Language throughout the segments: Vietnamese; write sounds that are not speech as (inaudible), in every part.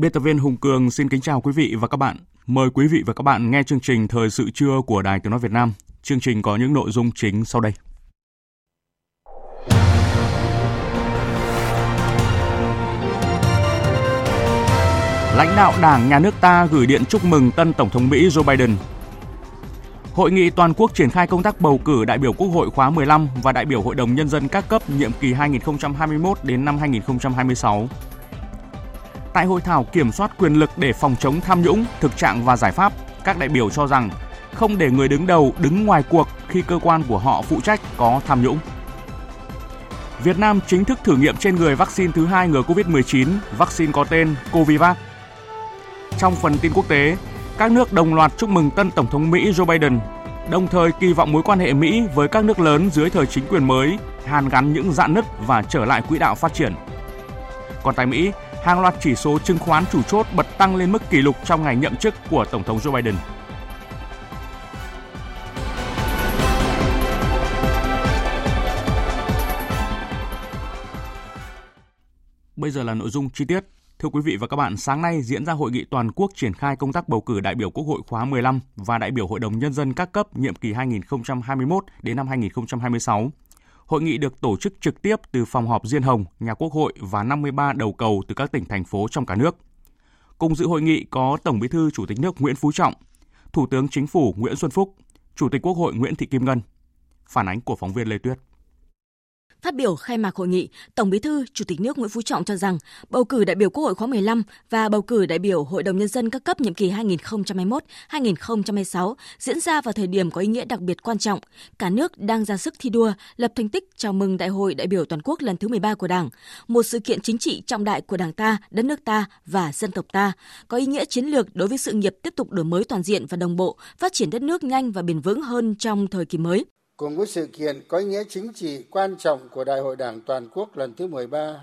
Biên tập viên Hùng Cường xin kính chào quý vị và các bạn. Mời quý vị và các bạn nghe chương trình Thời sự trưa của Đài Tiếng Nói Việt Nam. Chương trình có những nội dung chính sau đây. Lãnh đạo Đảng, Nhà nước ta gửi điện chúc mừng tân Tổng thống Mỹ Joe Biden. Hội nghị toàn quốc triển khai công tác bầu cử đại biểu Quốc hội khóa 15 và đại biểu Hội đồng Nhân dân các cấp nhiệm kỳ 2021 đến năm 2026 Tại hội thảo kiểm soát quyền lực để phòng chống tham nhũng, thực trạng và giải pháp, các đại biểu cho rằng không để người đứng đầu đứng ngoài cuộc khi cơ quan của họ phụ trách có tham nhũng. Việt Nam chính thức thử nghiệm trên người vaccine thứ hai ngừa COVID-19, vaccine có tên Covivac. Trong phần tin quốc tế, các nước đồng loạt chúc mừng tân Tổng thống Mỹ Joe Biden, đồng thời kỳ vọng mối quan hệ Mỹ với các nước lớn dưới thời chính quyền mới hàn gắn những dạn nứt và trở lại quỹ đạo phát triển. Còn tại Mỹ, hàng loạt chỉ số chứng khoán chủ chốt bật tăng lên mức kỷ lục trong ngày nhậm chức của Tổng thống Joe Biden. Bây giờ là nội dung chi tiết. Thưa quý vị và các bạn, sáng nay diễn ra hội nghị toàn quốc triển khai công tác bầu cử đại biểu Quốc hội khóa 15 và đại biểu Hội đồng Nhân dân các cấp nhiệm kỳ 2021 đến năm 2026. Hội nghị được tổ chức trực tiếp từ phòng họp Diên Hồng, nhà Quốc hội và 53 đầu cầu từ các tỉnh thành phố trong cả nước. Cùng dự hội nghị có Tổng Bí thư Chủ tịch nước Nguyễn Phú Trọng, Thủ tướng Chính phủ Nguyễn Xuân Phúc, Chủ tịch Quốc hội Nguyễn Thị Kim Ngân. Phản ánh của phóng viên Lê Tuyết. Phát biểu khai mạc hội nghị, Tổng Bí thư, Chủ tịch nước Nguyễn Phú Trọng cho rằng bầu cử đại biểu Quốc hội khóa 15 và bầu cử đại biểu Hội đồng nhân dân các cấp nhiệm kỳ 2021-2026 diễn ra vào thời điểm có ý nghĩa đặc biệt quan trọng. Cả nước đang ra sức thi đua, lập thành tích chào mừng Đại hội đại biểu toàn quốc lần thứ 13 của Đảng, một sự kiện chính trị trọng đại của Đảng ta, đất nước ta và dân tộc ta, có ý nghĩa chiến lược đối với sự nghiệp tiếp tục đổi mới toàn diện và đồng bộ, phát triển đất nước nhanh và bền vững hơn trong thời kỳ mới cùng với sự kiện có ý nghĩa chính trị quan trọng của Đại hội Đảng toàn quốc lần thứ 13,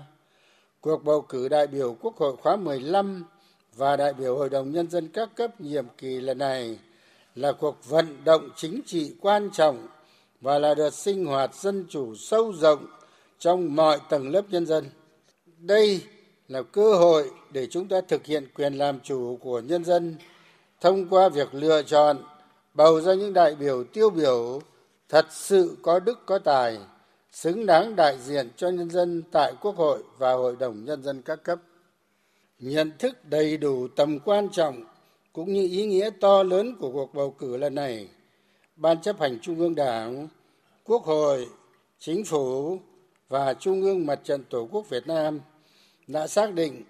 cuộc bầu cử đại biểu Quốc hội khóa 15 và đại biểu Hội đồng Nhân dân các cấp nhiệm kỳ lần này là cuộc vận động chính trị quan trọng và là đợt sinh hoạt dân chủ sâu rộng trong mọi tầng lớp nhân dân. Đây là cơ hội để chúng ta thực hiện quyền làm chủ của nhân dân thông qua việc lựa chọn bầu ra những đại biểu tiêu biểu thật sự có đức có tài, xứng đáng đại diện cho nhân dân tại quốc hội và hội đồng nhân dân các cấp. Nhận thức đầy đủ tầm quan trọng cũng như ý nghĩa to lớn của cuộc bầu cử lần này, ban chấp hành trung ương đảng, quốc hội, chính phủ và trung ương mặt trận tổ quốc việt nam đã xác định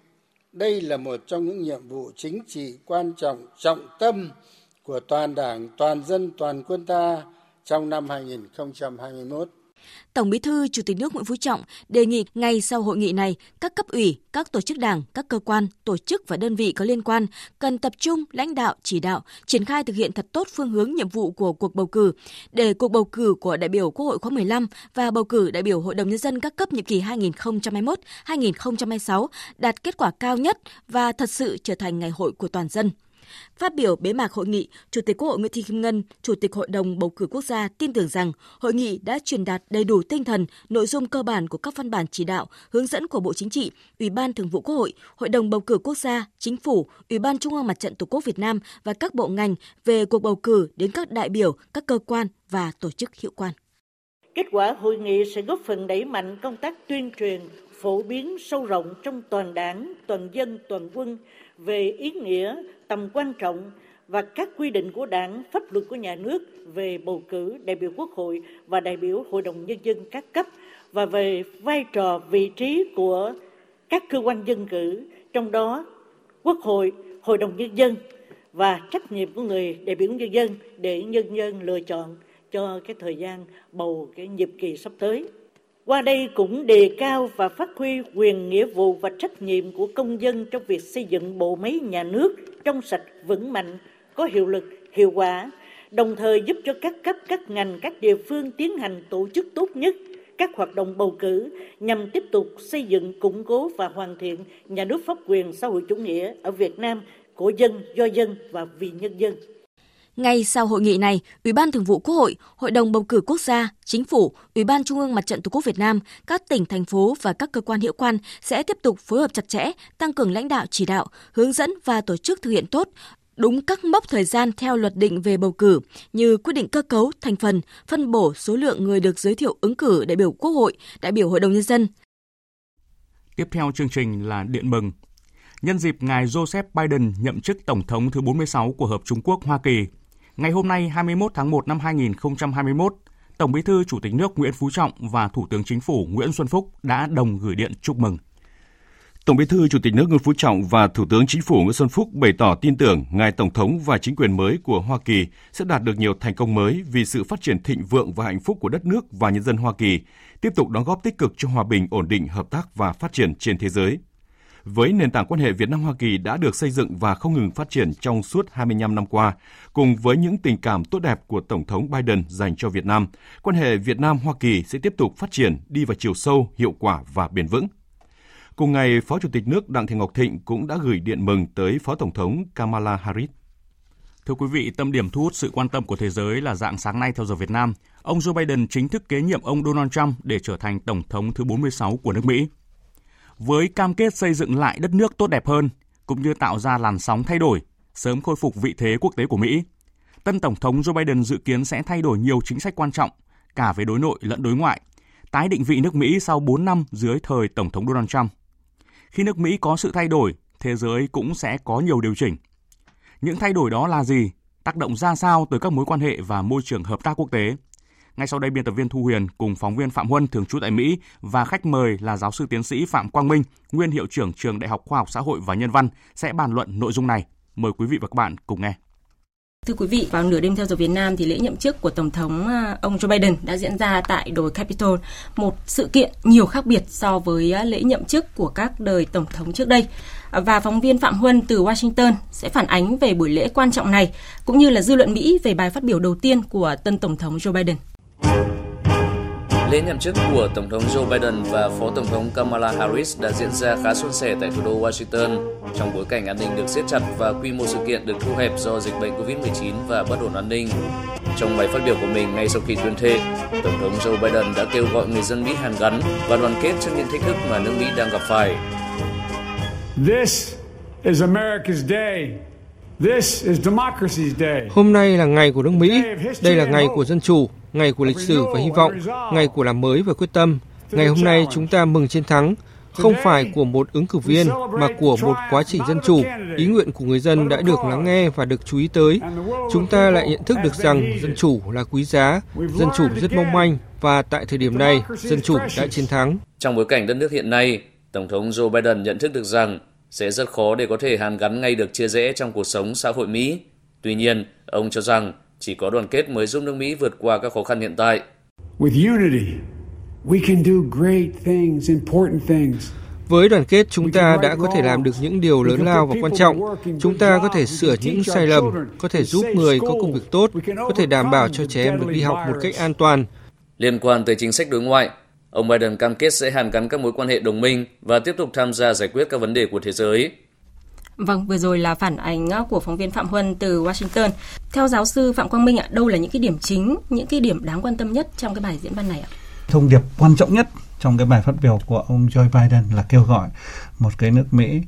đây là một trong những nhiệm vụ chính trị quan trọng trọng tâm của toàn đảng, toàn dân, toàn quân ta trong năm 2021. Tổng Bí thư Chủ tịch nước Nguyễn Phú Trọng đề nghị ngay sau hội nghị này, các cấp ủy, các tổ chức đảng, các cơ quan, tổ chức và đơn vị có liên quan cần tập trung lãnh đạo, chỉ đạo, triển khai thực hiện thật tốt phương hướng nhiệm vụ của cuộc bầu cử để cuộc bầu cử của đại biểu Quốc hội khóa 15 và bầu cử đại biểu Hội đồng nhân dân các cấp nhiệm kỳ 2021-2026 đạt kết quả cao nhất và thật sự trở thành ngày hội của toàn dân. Phát biểu bế mạc hội nghị, Chủ tịch Quốc hội Nguyễn Thị Kim Ngân, Chủ tịch Hội đồng bầu cử quốc gia tin tưởng rằng hội nghị đã truyền đạt đầy đủ tinh thần, nội dung cơ bản của các văn bản chỉ đạo, hướng dẫn của Bộ Chính trị, Ủy ban Thường vụ Quốc hội, Hội đồng bầu cử quốc gia, Chính phủ, Ủy ban Trung ương Mặt trận Tổ quốc Việt Nam và các bộ ngành về cuộc bầu cử đến các đại biểu, các cơ quan và tổ chức hiệu quan. Kết quả hội nghị sẽ góp phần đẩy mạnh công tác tuyên truyền, phổ biến sâu rộng trong toàn đảng, toàn dân, toàn quân về ý nghĩa, tầm quan trọng và các quy định của đảng, pháp luật của nhà nước về bầu cử đại biểu quốc hội và đại biểu hội đồng nhân dân các cấp và về vai trò vị trí của các cơ quan dân cử, trong đó quốc hội, hội đồng nhân dân và trách nhiệm của người đại biểu nhân dân để nhân dân lựa chọn cho cái thời gian bầu cái nhiệm kỳ sắp tới. Qua đây cũng đề cao và phát huy quyền nghĩa vụ và trách nhiệm của công dân trong việc xây dựng bộ máy nhà nước trong sạch vững mạnh, có hiệu lực, hiệu quả, đồng thời giúp cho các cấp, các ngành, các địa phương tiến hành tổ chức tốt nhất các hoạt động bầu cử nhằm tiếp tục xây dựng, củng cố và hoàn thiện nhà nước pháp quyền xã hội chủ nghĩa ở Việt Nam của dân, do dân và vì nhân dân. Ngay sau hội nghị này, Ủy ban Thường vụ Quốc hội, Hội đồng bầu cử quốc gia, Chính phủ, Ủy ban Trung ương Mặt trận Tổ quốc Việt Nam, các tỉnh thành phố và các cơ quan hiệu quan sẽ tiếp tục phối hợp chặt chẽ, tăng cường lãnh đạo chỉ đạo, hướng dẫn và tổ chức thực hiện tốt đúng các mốc thời gian theo luật định về bầu cử như quyết định cơ cấu, thành phần, phân bổ số lượng người được giới thiệu ứng cử đại biểu Quốc hội, đại biểu Hội đồng Nhân dân. Tiếp theo chương trình là điện mừng. Nhân dịp ngài Joseph Biden nhậm chức Tổng thống thứ 46 của Hợp Trung Quốc Hoa Kỳ, ngày hôm nay 21 tháng 1 năm 2021, Tổng Bí thư Chủ tịch nước Nguyễn Phú Trọng và Thủ tướng Chính phủ Nguyễn Xuân Phúc đã đồng gửi điện chúc mừng. Tổng Bí thư Chủ tịch nước Nguyễn Phú Trọng và Thủ tướng Chính phủ Nguyễn Xuân Phúc bày tỏ tin tưởng ngài tổng thống và chính quyền mới của Hoa Kỳ sẽ đạt được nhiều thành công mới vì sự phát triển thịnh vượng và hạnh phúc của đất nước và nhân dân Hoa Kỳ, tiếp tục đóng góp tích cực cho hòa bình, ổn định, hợp tác và phát triển trên thế giới. Với nền tảng quan hệ Việt Nam Hoa Kỳ đã được xây dựng và không ngừng phát triển trong suốt 25 năm qua, cùng với những tình cảm tốt đẹp của Tổng thống Biden dành cho Việt Nam, quan hệ Việt Nam Hoa Kỳ sẽ tiếp tục phát triển đi vào chiều sâu, hiệu quả và bền vững. Cùng ngày, Phó Chủ tịch nước Đặng Thị Ngọc Thịnh cũng đã gửi điện mừng tới Phó Tổng thống Kamala Harris. Thưa quý vị, tâm điểm thu hút sự quan tâm của thế giới là dạng sáng nay theo giờ Việt Nam, ông Joe Biden chính thức kế nhiệm ông Donald Trump để trở thành Tổng thống thứ 46 của nước Mỹ. Với cam kết xây dựng lại đất nước tốt đẹp hơn, cũng như tạo ra làn sóng thay đổi, sớm khôi phục vị thế quốc tế của Mỹ, tân Tổng thống Joe Biden dự kiến sẽ thay đổi nhiều chính sách quan trọng, cả về đối nội lẫn đối ngoại, tái định vị nước Mỹ sau 4 năm dưới thời Tổng thống Donald Trump. Khi nước Mỹ có sự thay đổi, thế giới cũng sẽ có nhiều điều chỉnh. Những thay đổi đó là gì? Tác động ra sao tới các mối quan hệ và môi trường hợp tác quốc tế? Ngay sau đây, biên tập viên Thu Huyền cùng phóng viên Phạm Huân thường trú tại Mỹ và khách mời là giáo sư tiến sĩ Phạm Quang Minh, nguyên hiệu trưởng trường Đại học Khoa học Xã hội và Nhân văn sẽ bàn luận nội dung này. Mời quý vị và các bạn cùng nghe. Thưa quý vị, vào nửa đêm theo giờ Việt Nam thì lễ nhậm chức của Tổng thống à, ông Joe Biden đã diễn ra tại đồi Capitol, một sự kiện nhiều khác biệt so với à, lễ nhậm chức của các đời Tổng thống trước đây. Và phóng viên Phạm Huân từ Washington sẽ phản ánh về buổi lễ quan trọng này, cũng như là dư luận Mỹ về bài phát biểu đầu tiên của tân Tổng thống Joe Biden. Lễ nhậm chức của Tổng thống Joe Biden và Phó Tổng thống Kamala Harris đã diễn ra khá suôn sẻ tại thủ đô Washington trong bối cảnh an ninh được siết chặt và quy mô sự kiện được thu hẹp do dịch bệnh COVID-19 và bất ổn an ninh. Trong bài phát biểu của mình ngay sau khi tuyên thệ, Tổng thống Joe Biden đã kêu gọi người dân Mỹ hàn gắn và đoàn kết trước những thách thức mà nước Mỹ đang gặp phải. This is America's day. This is democracy's day. Hôm nay là ngày của nước Mỹ, đây là ngày của dân chủ, ngày của lịch sử và hy vọng, ngày của làm mới và quyết tâm. Ngày hôm nay chúng ta mừng chiến thắng, không phải của một ứng cử viên mà của một quá trình dân chủ. Ý nguyện của người dân đã được lắng nghe và được chú ý tới. Chúng ta lại nhận thức được rằng dân chủ là quý giá, dân chủ rất mong manh và tại thời điểm này, dân chủ đã chiến thắng. Trong bối cảnh đất nước hiện nay, Tổng thống Joe Biden nhận thức được rằng sẽ rất khó để có thể hàn gắn ngay được chia rẽ trong cuộc sống xã hội Mỹ. Tuy nhiên, ông cho rằng chỉ có đoàn kết mới giúp nước Mỹ vượt qua các khó khăn hiện tại. With unity, we can do great things, important things. Với đoàn kết, chúng ta đã có thể làm được những điều lớn lao và quan trọng. Chúng ta có thể sửa những sai lầm, có thể giúp người có công việc tốt, có thể đảm bảo cho trẻ em được đi học một cách an toàn. Liên quan tới chính sách đối ngoại, ông Biden cam kết sẽ hàn gắn các mối quan hệ đồng minh và tiếp tục tham gia giải quyết các vấn đề của thế giới. Vâng, vừa rồi là phản ánh của phóng viên Phạm Huân từ Washington. Theo giáo sư Phạm Quang Minh ạ, đâu là những cái điểm chính, những cái điểm đáng quan tâm nhất trong cái bài diễn văn này ạ? Thông điệp quan trọng nhất trong cái bài phát biểu của ông Joe Biden là kêu gọi một cái nước Mỹ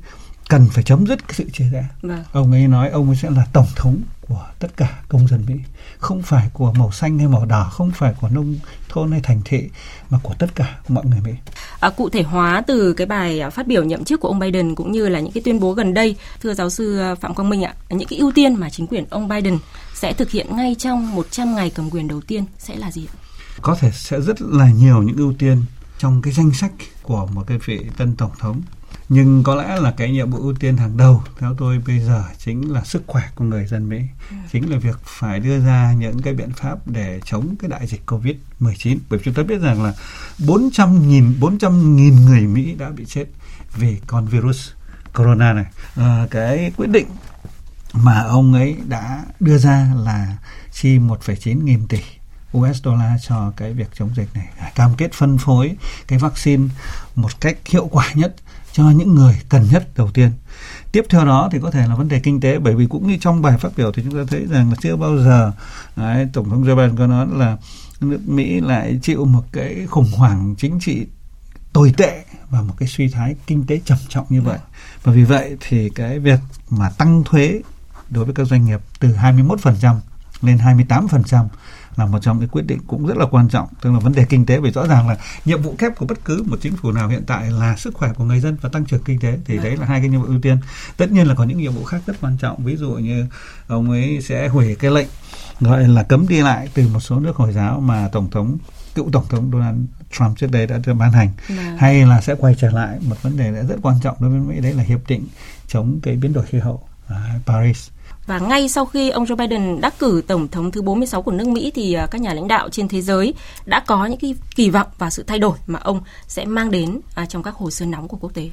cần phải chấm dứt cái sự chia rẽ. Vâng. Ông ấy nói ông ấy sẽ là tổng thống của tất cả công dân Mỹ, không phải của màu xanh hay màu đỏ, không phải của nông thôn hay thành thị mà của tất cả mọi người Mỹ. À, cụ thể hóa từ cái bài phát biểu nhậm chức của ông Biden cũng như là những cái tuyên bố gần đây, thưa giáo sư Phạm Quang Minh ạ, những cái ưu tiên mà chính quyền ông Biden sẽ thực hiện ngay trong 100 ngày cầm quyền đầu tiên sẽ là gì ạ? Có thể sẽ rất là nhiều những ưu tiên trong cái danh sách của một cái vị tân tổng thống nhưng có lẽ là cái nhiệm vụ ưu tiên hàng đầu theo tôi bây giờ chính là sức khỏe của người dân Mỹ. Ừ. chính là việc phải đưa ra những cái biện pháp để chống cái đại dịch Covid 19 bởi vì chúng ta biết rằng là 400 nghìn 400 nghìn người Mỹ đã bị chết vì con virus corona này. À, cái quyết định mà ông ấy đã đưa ra là chi 1,9 nghìn tỷ US dollar cho cái việc chống dịch này. Cam kết phân phối cái vaccine một cách hiệu quả nhất cho những người cần nhất đầu tiên. Tiếp theo đó thì có thể là vấn đề kinh tế bởi vì cũng như trong bài phát biểu thì chúng ta thấy rằng là chưa bao giờ đấy, tổng thống Joe Biden có nói là nước Mỹ lại chịu một cái khủng hoảng chính trị tồi tệ và một cái suy thoái kinh tế trầm trọng như vậy. Và vì vậy thì cái việc mà tăng thuế đối với các doanh nghiệp từ 21% lên 28% là một trong những quyết định cũng rất là quan trọng. Tức là vấn đề kinh tế vì rõ ràng là nhiệm vụ kép của bất cứ một chính phủ nào hiện tại là sức khỏe của người dân và tăng trưởng kinh tế. Thì đấy là hai cái nhiệm vụ ưu tiên. Tất nhiên là có những nhiệm vụ khác rất quan trọng. Ví dụ như ông ấy sẽ hủy cái lệnh gọi là cấm đi lại từ một số nước hồi giáo mà tổng thống cựu tổng thống Donald Trump trước đây đã ban hành. Đã. hay là sẽ quay trở lại. Một vấn đề rất quan trọng đối với Mỹ đấy là hiệp định chống cái biến đổi khí hậu à, Paris và ngay sau khi ông Joe Biden đắc cử tổng thống thứ 46 của nước Mỹ thì à, các nhà lãnh đạo trên thế giới đã có những cái kỳ vọng và sự thay đổi mà ông sẽ mang đến à, trong các hồ sơ nóng của quốc tế.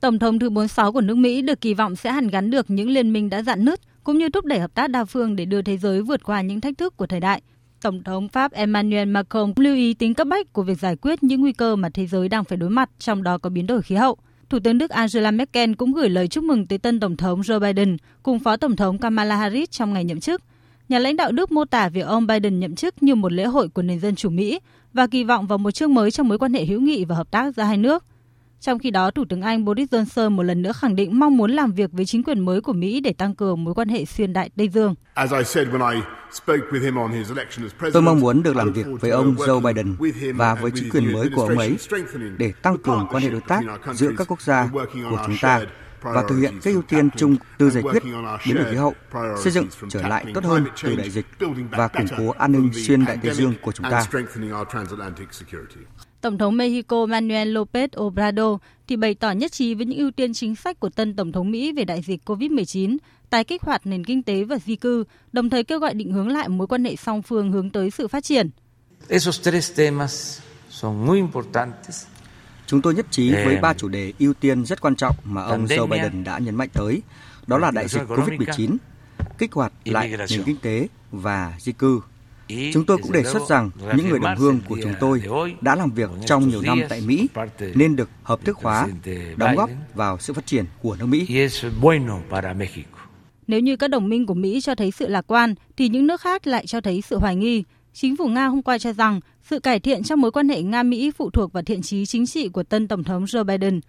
Tổng thống thứ 46 của nước Mỹ được kỳ vọng sẽ hàn gắn được những liên minh đã dạn nứt cũng như thúc đẩy hợp tác đa phương để đưa thế giới vượt qua những thách thức của thời đại. Tổng thống Pháp Emmanuel Macron lưu ý tính cấp bách của việc giải quyết những nguy cơ mà thế giới đang phải đối mặt, trong đó có biến đổi khí hậu. Thủ tướng Đức Angela Merkel cũng gửi lời chúc mừng tới tân Tổng thống Joe Biden cùng Phó Tổng thống Kamala Harris trong ngày nhậm chức. Nhà lãnh đạo Đức mô tả việc ông Biden nhậm chức như một lễ hội của nền dân chủ Mỹ và kỳ vọng vào một chương mới trong mối quan hệ hữu nghị và hợp tác giữa hai nước. Trong khi đó, Thủ tướng Anh Boris Johnson một lần nữa khẳng định mong muốn làm việc với chính quyền mới của Mỹ để tăng cường mối quan hệ xuyên đại Tây Dương. Tôi mong muốn được làm việc với ông Joe Biden và với chính quyền mới của ông ấy để tăng cường quan hệ đối tác giữa các quốc gia của chúng ta và thực hiện các ưu tiên chung từ giải quyết biến đổi khí hậu, xây dựng trở lại tốt hơn từ đại dịch và củng cố an ninh xuyên đại Tây Dương của chúng ta. Tổng thống Mexico Manuel López Obrador thì bày tỏ nhất trí với những ưu tiên chính sách của tân Tổng thống Mỹ về đại dịch COVID-19, tái kích hoạt nền kinh tế và di cư, đồng thời kêu gọi định hướng lại mối quan hệ song phương hướng tới sự phát triển. Chúng tôi nhất trí với ba chủ đề ưu tiên rất quan trọng mà ông Joe Biden đã nhấn mạnh tới, đó là đại dịch COVID-19, kích hoạt lại nền kinh tế và di cư Chúng tôi cũng đề xuất rằng những người đồng hương của chúng tôi đã làm việc trong nhiều năm tại Mỹ nên được hợp thức hóa, đóng góp vào sự phát triển của nước Mỹ. Nếu như các đồng minh của Mỹ cho thấy sự lạc quan, thì những nước khác lại cho thấy sự hoài nghi. Chính phủ Nga hôm qua cho rằng sự cải thiện trong mối quan hệ Nga-Mỹ phụ thuộc vào thiện trí chính trị của tân Tổng thống Joe Biden.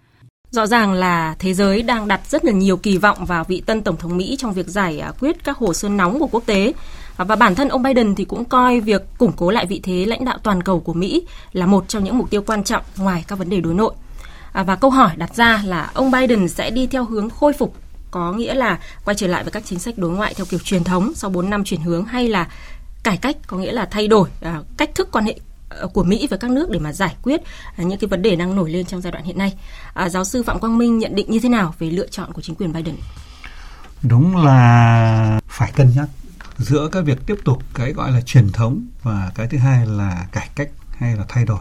Rõ ràng là thế giới đang đặt rất là nhiều kỳ vọng vào vị tân Tổng thống Mỹ trong việc giải quyết các hồ sơ nóng của quốc tế. Và bản thân ông Biden thì cũng coi việc củng cố lại vị thế lãnh đạo toàn cầu của Mỹ là một trong những mục tiêu quan trọng ngoài các vấn đề đối nội. À, và câu hỏi đặt ra là ông Biden sẽ đi theo hướng khôi phục có nghĩa là quay trở lại với các chính sách đối ngoại theo kiểu truyền thống sau 4 năm chuyển hướng hay là cải cách có nghĩa là thay đổi à, cách thức quan hệ ờ, của Mỹ với các nước để mà giải quyết à, những cái vấn đề đang nổi lên trong giai đoạn hiện nay. À, giáo sư Phạm Quang Minh nhận định như thế nào về lựa chọn của chính quyền Biden? Đúng là phải cân nhắc giữa cái việc tiếp tục cái gọi là truyền thống và cái thứ hai là cải cách hay là thay đổi.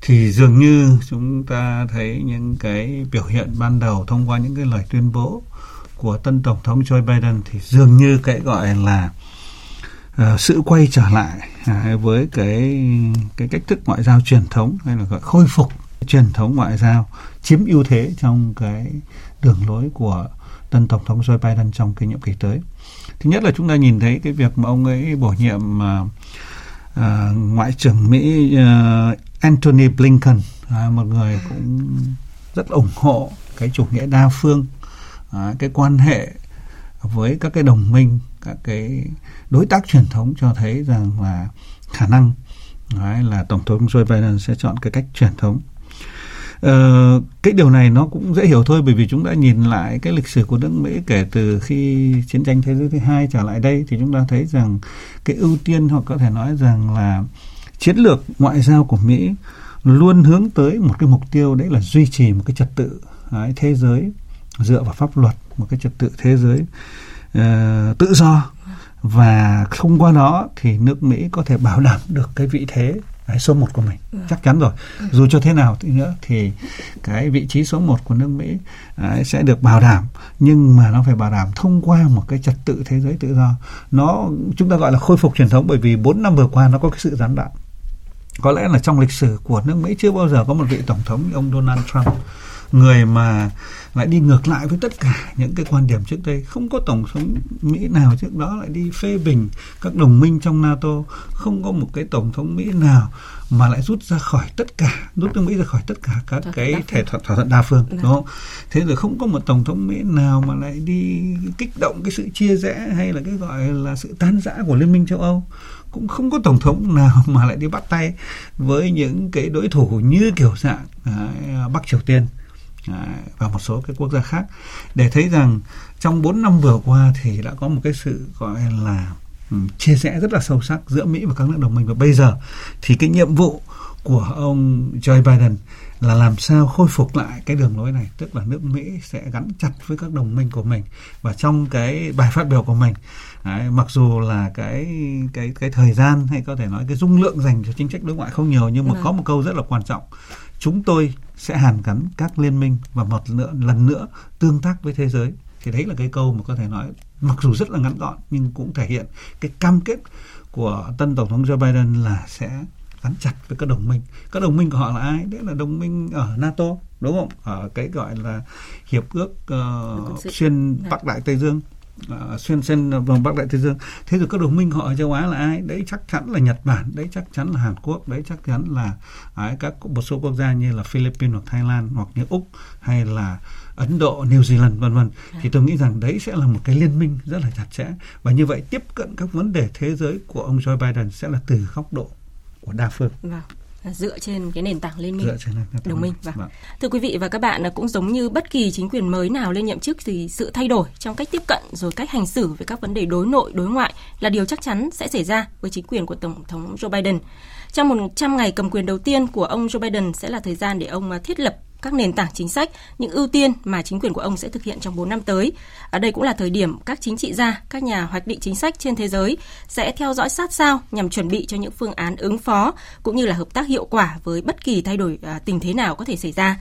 Thì dường như chúng ta thấy những cái biểu hiện ban đầu thông qua những cái lời tuyên bố của tân tổng thống Joe Biden thì dường như cái gọi là uh, sự quay trở lại uh, với cái cái cách thức ngoại giao truyền thống hay là gọi khôi phục truyền thống ngoại giao chiếm ưu thế trong cái đường lối của tân tổng thống Joe Biden trong cái nhiệm kỳ tới thứ nhất là chúng ta nhìn thấy cái việc mà ông ấy bổ nhiệm uh, uh, ngoại trưởng Mỹ uh, Antony Blinken uh, một người cũng rất ủng hộ cái chủ nghĩa đa phương uh, cái quan hệ với các cái đồng minh các cái đối tác truyền thống cho thấy rằng là khả năng đấy, là tổng thống Joe Biden sẽ chọn cái cách truyền thống. Ờ, cái điều này nó cũng dễ hiểu thôi bởi vì chúng ta nhìn lại cái lịch sử của nước Mỹ kể từ khi chiến tranh thế giới thứ hai trở lại đây thì chúng ta thấy rằng cái ưu tiên hoặc có thể nói rằng là chiến lược ngoại giao của Mỹ luôn hướng tới một cái mục tiêu đấy là duy trì một cái trật tự đấy, thế giới dựa vào pháp luật một cái trật tự thế giới uh, tự do. Và thông qua đó thì nước Mỹ có thể bảo đảm được cái vị thế Đấy, số một của mình. Ừ. chắc chắn rồi. Dù cho thế nào thì nữa thì cái vị trí số một của nước Mỹ đấy, sẽ được bảo đảm. Nhưng mà nó phải bảo đảm thông qua một cái trật tự thế giới tự do. Nó chúng ta gọi là khôi phục truyền thống bởi vì 4 năm vừa qua nó có cái sự gián đoạn. Có lẽ là trong lịch sử của nước Mỹ chưa bao giờ có một vị tổng thống như ông Donald Trump người mà lại đi ngược lại với tất cả những cái quan điểm trước đây. Không có tổng thống Mỹ nào trước đó lại đi phê bình các đồng minh trong NATO. Không có một cái tổng thống Mỹ nào mà lại rút ra khỏi tất cả rút nước Mỹ ra khỏi tất cả các cái thể thỏa, thỏa thuận đa phương đúng không? Thế rồi không có một tổng thống Mỹ nào mà lại đi kích động cái sự chia rẽ hay là cái gọi là sự tan rã của liên minh châu Âu. Cũng không có tổng thống nào mà lại đi bắt tay với những cái đối thủ như kiểu dạng à, Bắc Triều Tiên và một số cái quốc gia khác để thấy rằng trong 4 năm vừa qua thì đã có một cái sự gọi là um, chia rẽ rất là sâu sắc giữa Mỹ và các nước đồng minh. Và bây giờ thì cái nhiệm vụ của ông Joe Biden là làm sao khôi phục lại cái đường lối này tức là nước Mỹ sẽ gắn chặt với các đồng minh của mình. Và trong cái bài phát biểu của mình Đấy, mặc dù là cái cái cái thời gian hay có thể nói cái dung lượng dành cho chính sách đối ngoại không nhiều nhưng mà ừ. có một câu rất là quan trọng chúng tôi sẽ hàn gắn các liên minh và một nữa lần nữa tương tác với thế giới. Thì đấy là cái câu mà có thể nói mặc dù rất là ngắn gọn nhưng cũng thể hiện cái cam kết của tân tổng thống Joe Biden là sẽ gắn chặt với các đồng minh. Các đồng minh của họ là ai? Đấy là đồng minh ở NATO đúng không? Ở cái gọi là hiệp ước uh, xuyên Bắc Đại Tây Dương uh, xuyên xuyên vùng Bắc Đại Tây Dương. Thế rồi các đồng minh họ ở châu Á là ai? Đấy chắc chắn là Nhật Bản đấy chắc chắn là Hàn Quốc đấy chắc chắn là đấy, các một số quốc gia như là Philippines hoặc Thái Lan hoặc như Úc hay là Ấn Độ, New Zealand vân vân. Thì tôi nghĩ rằng đấy sẽ là một cái liên minh rất là chặt chẽ. Và như vậy tiếp cận các vấn đề thế giới của ông Joe Biden sẽ là từ góc độ của đa phương. Vâng dựa trên cái nền tảng liên minh đồng minh vâng. vâng. thưa quý vị và các bạn cũng giống như bất kỳ chính quyền mới nào lên nhậm chức thì sự thay đổi trong cách tiếp cận rồi cách hành xử với các vấn đề đối nội đối ngoại là điều chắc chắn sẽ xảy ra với chính quyền của tổng thống Joe Biden trong 100 ngày cầm quyền đầu tiên của ông Joe Biden sẽ là thời gian để ông thiết lập các nền tảng chính sách, những ưu tiên mà chính quyền của ông sẽ thực hiện trong 4 năm tới. Ở đây cũng là thời điểm các chính trị gia, các nhà hoạch định chính sách trên thế giới sẽ theo dõi sát sao nhằm chuẩn bị cho những phương án ứng phó cũng như là hợp tác hiệu quả với bất kỳ thay đổi à, tình thế nào có thể xảy ra.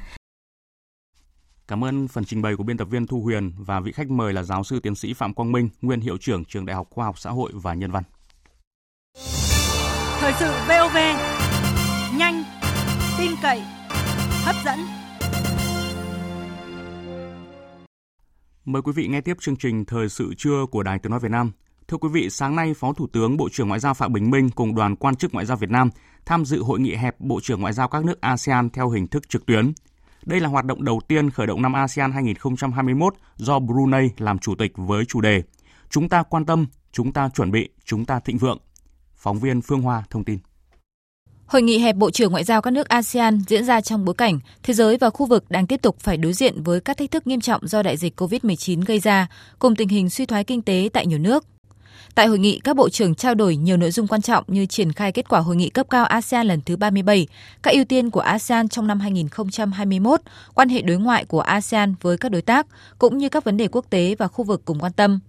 Cảm ơn phần trình bày của biên tập viên Thu Huyền và vị khách mời là giáo sư tiến sĩ Phạm Quang Minh, nguyên hiệu trưởng trường Đại học Khoa học Xã hội và Nhân văn. Thời sự VOV, nhanh, tin cậy, hấp dẫn. Mời quý vị nghe tiếp chương trình Thời sự trưa của Đài Tiếng Nói Việt Nam. Thưa quý vị, sáng nay Phó Thủ tướng Bộ trưởng Ngoại giao Phạm Bình Minh cùng đoàn quan chức Ngoại giao Việt Nam tham dự hội nghị hẹp Bộ trưởng Ngoại giao các nước ASEAN theo hình thức trực tuyến. Đây là hoạt động đầu tiên khởi động năm ASEAN 2021 do Brunei làm chủ tịch với chủ đề Chúng ta quan tâm, chúng ta chuẩn bị, chúng ta thịnh vượng. Phóng viên Phương Hoa thông tin. Hội nghị hẹp Bộ trưởng Ngoại giao các nước ASEAN diễn ra trong bối cảnh thế giới và khu vực đang tiếp tục phải đối diện với các thách thức nghiêm trọng do đại dịch COVID-19 gây ra, cùng tình hình suy thoái kinh tế tại nhiều nước. Tại hội nghị, các bộ trưởng trao đổi nhiều nội dung quan trọng như triển khai kết quả hội nghị cấp cao ASEAN lần thứ 37, các ưu tiên của ASEAN trong năm 2021, quan hệ đối ngoại của ASEAN với các đối tác, cũng như các vấn đề quốc tế và khu vực cùng quan tâm.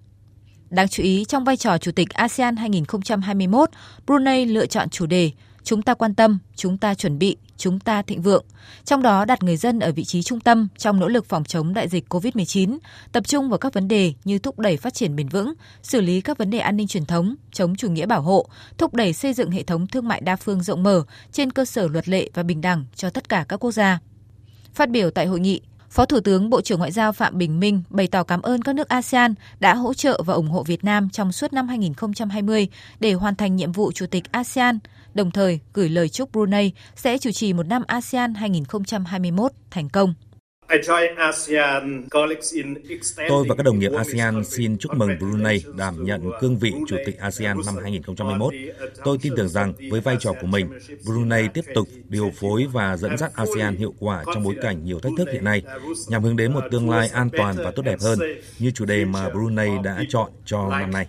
Đáng chú ý, trong vai trò Chủ tịch ASEAN 2021, Brunei lựa chọn chủ đề Chúng ta quan tâm, chúng ta chuẩn bị, chúng ta thịnh vượng. Trong đó đặt người dân ở vị trí trung tâm trong nỗ lực phòng chống đại dịch COVID-19, tập trung vào các vấn đề như thúc đẩy phát triển bền vững, xử lý các vấn đề an ninh truyền thống, chống chủ nghĩa bảo hộ, thúc đẩy xây dựng hệ thống thương mại đa phương rộng mở trên cơ sở luật lệ và bình đẳng cho tất cả các quốc gia. Phát biểu tại hội nghị, Phó Thủ tướng Bộ trưởng Ngoại giao Phạm Bình Minh bày tỏ cảm ơn các nước ASEAN đã hỗ trợ và ủng hộ Việt Nam trong suốt năm 2020 để hoàn thành nhiệm vụ Chủ tịch ASEAN, đồng thời gửi lời chúc Brunei sẽ chủ trì một năm ASEAN 2021 thành công. Tôi và các đồng nghiệp ASEAN xin chúc mừng Brunei đảm nhận cương vị Chủ tịch ASEAN năm 2021. Tôi tin tưởng rằng với vai trò của mình, Brunei tiếp tục điều phối và dẫn dắt ASEAN hiệu quả trong bối cảnh nhiều thách thức hiện nay, nhằm hướng đến một tương lai an toàn và tốt đẹp hơn, như chủ đề mà Brunei đã chọn cho năm nay.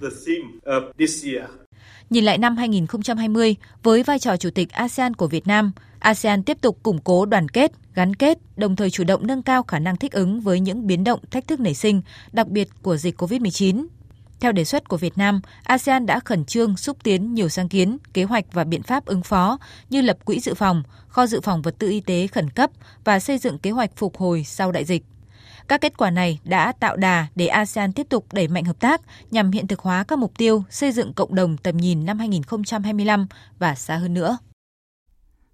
Nhìn lại năm 2020, với vai trò Chủ tịch ASEAN của Việt Nam, ASEAN tiếp tục củng cố đoàn kết, gắn kết, đồng thời chủ động nâng cao khả năng thích ứng với những biến động thách thức nảy sinh, đặc biệt của dịch COVID-19. Theo đề xuất của Việt Nam, ASEAN đã khẩn trương xúc tiến nhiều sáng kiến, kế hoạch và biện pháp ứng phó như lập quỹ dự phòng, kho dự phòng vật tư y tế khẩn cấp và xây dựng kế hoạch phục hồi sau đại dịch. Các kết quả này đã tạo đà để ASEAN tiếp tục đẩy mạnh hợp tác nhằm hiện thực hóa các mục tiêu xây dựng cộng đồng tầm nhìn năm 2025 và xa hơn nữa.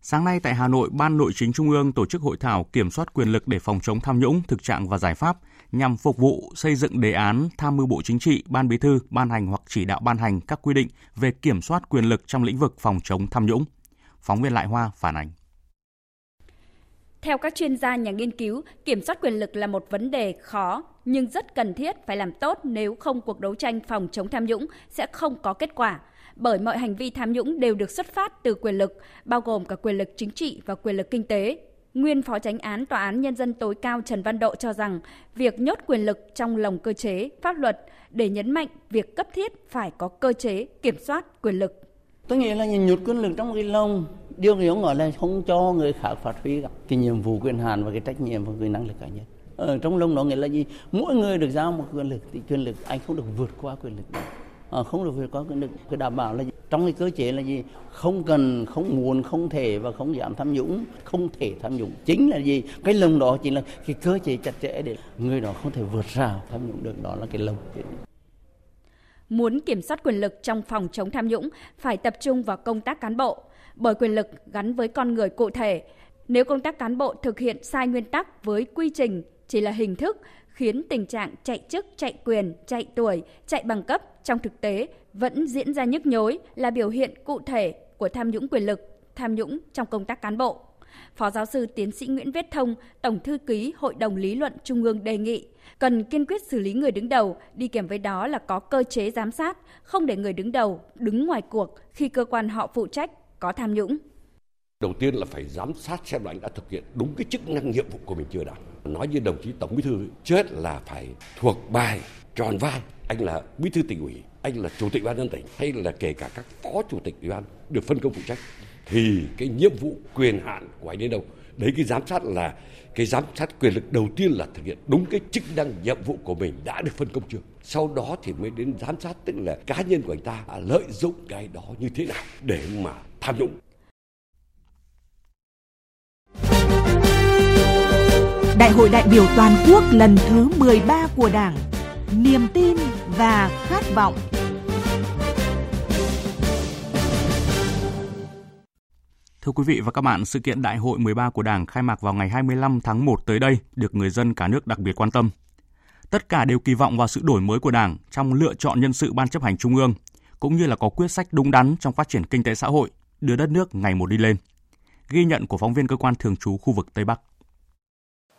Sáng nay tại Hà Nội, Ban Nội chính Trung ương tổ chức hội thảo kiểm soát quyền lực để phòng chống tham nhũng, thực trạng và giải pháp nhằm phục vụ xây dựng đề án tham mưu Bộ Chính trị, Ban Bí thư ban hành hoặc chỉ đạo ban hành các quy định về kiểm soát quyền lực trong lĩnh vực phòng chống tham nhũng. Phóng viên Lại Hoa phản ánh. Theo các chuyên gia nhà nghiên cứu, kiểm soát quyền lực là một vấn đề khó nhưng rất cần thiết phải làm tốt nếu không cuộc đấu tranh phòng chống tham nhũng sẽ không có kết quả bởi mọi hành vi tham nhũng đều được xuất phát từ quyền lực, bao gồm cả quyền lực chính trị và quyền lực kinh tế. Nguyên Phó Tránh án Tòa án Nhân dân tối cao Trần Văn Độ cho rằng việc nhốt quyền lực trong lồng cơ chế, pháp luật để nhấn mạnh việc cấp thiết phải có cơ chế kiểm soát quyền lực. Tôi nghĩ là nhốt quyền lực trong cái lồng, điều hiểu gọi là không cho người khác phát huy cái nhiệm vụ quyền hạn và cái trách nhiệm và cái năng lực cá nhân. Ở trong lồng đó nghĩa là gì? Mỗi người được giao một quyền lực thì quyền lực anh không được vượt qua quyền lực đó. À, ờ, không được vượt qua quyền lực. phải đảm bảo là gì? trong cái cơ chế là gì không cần không muốn không thể và không dám tham nhũng không thể tham nhũng chính là gì cái lồng đó chính là cái cơ chế chặt chẽ để người đó không thể vượt ra tham nhũng được đó là cái lồng muốn kiểm soát quyền lực trong phòng chống tham nhũng phải tập trung vào công tác cán bộ bởi quyền lực gắn với con người cụ thể nếu công tác cán bộ thực hiện sai nguyên tắc với quy trình chỉ là hình thức khiến tình trạng chạy chức, chạy quyền, chạy tuổi, chạy bằng cấp trong thực tế vẫn diễn ra nhức nhối là biểu hiện cụ thể của tham nhũng quyền lực, tham nhũng trong công tác cán bộ. Phó giáo sư tiến sĩ Nguyễn Viết Thông, Tổng thư ký Hội đồng Lý luận Trung ương đề nghị cần kiên quyết xử lý người đứng đầu, đi kèm với đó là có cơ chế giám sát, không để người đứng đầu đứng ngoài cuộc khi cơ quan họ phụ trách có tham nhũng. Đầu tiên là phải giám sát xem là anh đã thực hiện đúng cái chức năng nhiệm vụ của mình chưa đã Nói như đồng chí Tổng Bí thư, chết là phải thuộc bài, tròn vai. Anh là Bí thư tỉnh ủy, anh là Chủ tịch ban dân tỉnh hay là kể cả các phó chủ tịch ủy ban được phân công phụ trách thì cái nhiệm vụ quyền hạn của anh đến đâu đấy cái giám sát là cái giám sát quyền lực đầu tiên là thực hiện đúng cái chức năng nhiệm vụ của mình đã được phân công chưa sau đó thì mới đến giám sát tức là cá nhân của anh ta lợi dụng cái đó như thế nào để mà tham nhũng. Đại hội đại biểu toàn quốc lần thứ 13 của Đảng, niềm tin và khát vọng. Thưa quý vị và các bạn, sự kiện Đại hội 13 của Đảng khai mạc vào ngày 25 tháng 1 tới đây được người dân cả nước đặc biệt quan tâm. Tất cả đều kỳ vọng vào sự đổi mới của Đảng trong lựa chọn nhân sự ban chấp hành Trung ương, cũng như là có quyết sách đúng đắn trong phát triển kinh tế xã hội, đưa đất nước ngày một đi lên. Ghi nhận của phóng viên cơ quan thường trú khu vực Tây Bắc.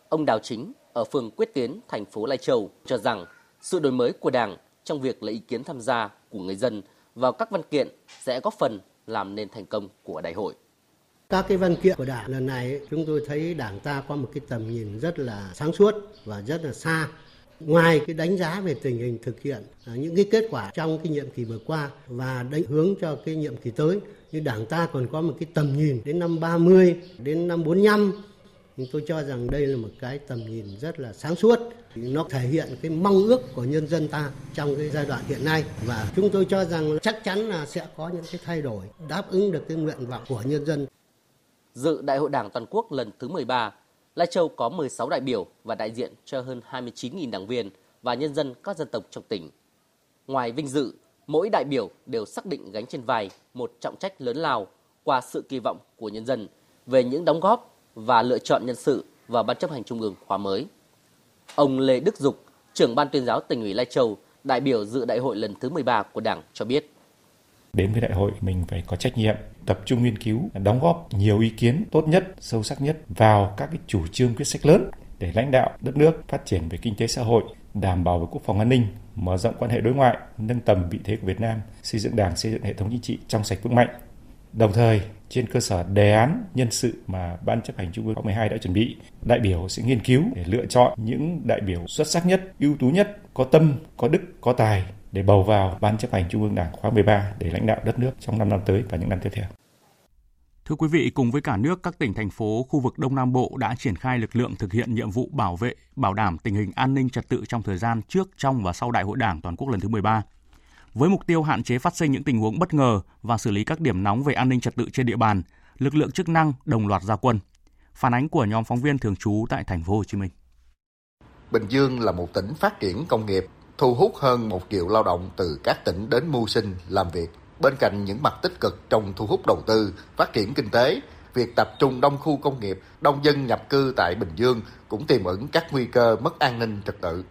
Ông Đào Chính ở phường Quyết Tiến, thành phố Lai Châu cho rằng sự đổi mới của Đảng trong việc lấy ý kiến tham gia của người dân vào các văn kiện sẽ góp phần làm nên thành công của đại hội. Các cái văn kiện của Đảng lần này chúng tôi thấy Đảng ta có một cái tầm nhìn rất là sáng suốt và rất là xa. Ngoài cái đánh giá về tình hình thực hiện à, những cái kết quả trong cái nhiệm kỳ vừa qua và định hướng cho cái nhiệm kỳ tới, như Đảng ta còn có một cái tầm nhìn đến năm 30 đến năm 45 nhưng tôi cho rằng đây là một cái tầm nhìn rất là sáng suốt nó thể hiện cái mong ước của nhân dân ta trong cái giai đoạn hiện nay và chúng tôi cho rằng chắc chắn là sẽ có những cái thay đổi đáp ứng được cái nguyện vọng của nhân dân. Dự Đại hội Đảng toàn quốc lần thứ 13, Lai Châu có 16 đại biểu và đại diện cho hơn 29.000 đảng viên và nhân dân các dân tộc trong tỉnh. Ngoài vinh dự, mỗi đại biểu đều xác định gánh trên vai một trọng trách lớn lao qua sự kỳ vọng của nhân dân về những đóng góp và lựa chọn nhân sự vào Ban chấp hành Trung ương khóa mới. Ông Lê Đức Dục, trưởng Ban tuyên giáo tỉnh ủy Lai Châu, đại biểu dự đại hội lần thứ 13 của Đảng cho biết. Đến với đại hội mình phải có trách nhiệm tập trung nghiên cứu, đóng góp nhiều ý kiến tốt nhất, sâu sắc nhất vào các cái chủ trương quyết sách lớn để lãnh đạo đất nước phát triển về kinh tế xã hội, đảm bảo về quốc phòng an ninh, mở rộng quan hệ đối ngoại, nâng tầm vị thế của Việt Nam, xây dựng Đảng, xây dựng hệ thống chính trị trong sạch vững mạnh. Đồng thời, trên cơ sở đề án nhân sự mà Ban chấp hành Trung ương khóa 12 đã chuẩn bị, đại biểu sẽ nghiên cứu để lựa chọn những đại biểu xuất sắc nhất, ưu tú nhất, có tâm, có đức, có tài để bầu vào Ban chấp hành Trung ương Đảng khóa 13 để lãnh đạo đất nước trong 5 năm tới và những năm tiếp theo. Thưa quý vị, cùng với cả nước, các tỉnh, thành phố, khu vực Đông Nam Bộ đã triển khai lực lượng thực hiện nhiệm vụ bảo vệ, bảo đảm tình hình an ninh trật tự trong thời gian trước, trong và sau Đại hội Đảng toàn quốc lần thứ 13. Với mục tiêu hạn chế phát sinh những tình huống bất ngờ và xử lý các điểm nóng về an ninh trật tự trên địa bàn, lực lượng chức năng đồng loạt ra quân. Phản ánh của nhóm phóng viên thường trú tại thành phố Hồ Chí Minh. Bình Dương là một tỉnh phát triển công nghiệp, thu hút hơn 1 triệu lao động từ các tỉnh đến mưu sinh, làm việc Bên cạnh những mặt tích cực trong thu hút đầu tư, phát triển kinh tế, việc tập trung đông khu công nghiệp, đông dân nhập cư tại Bình Dương cũng tiềm ẩn các nguy cơ mất an ninh trật tự.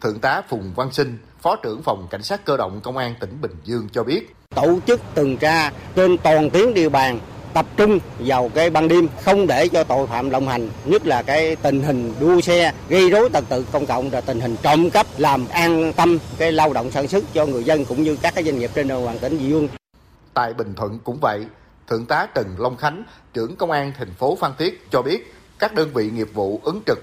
Thượng tá Phùng Văn Sinh, Phó trưởng phòng Cảnh sát cơ động Công an tỉnh Bình Dương cho biết. Tổ chức tuần tra trên toàn tuyến địa bàn tập trung vào cái ban đêm không để cho tội phạm lộng hành nhất là cái tình hình đua xe gây rối trật tự công cộng và tình hình trộm cắp làm an tâm cái lao động sản xuất cho người dân cũng như các cái doanh nghiệp trên địa bàn tỉnh Dị Dương. Tại Bình Thuận cũng vậy, Thượng tá Trần Long Khánh, trưởng công an thành phố Phan Thiết cho biết các đơn vị nghiệp vụ ứng trực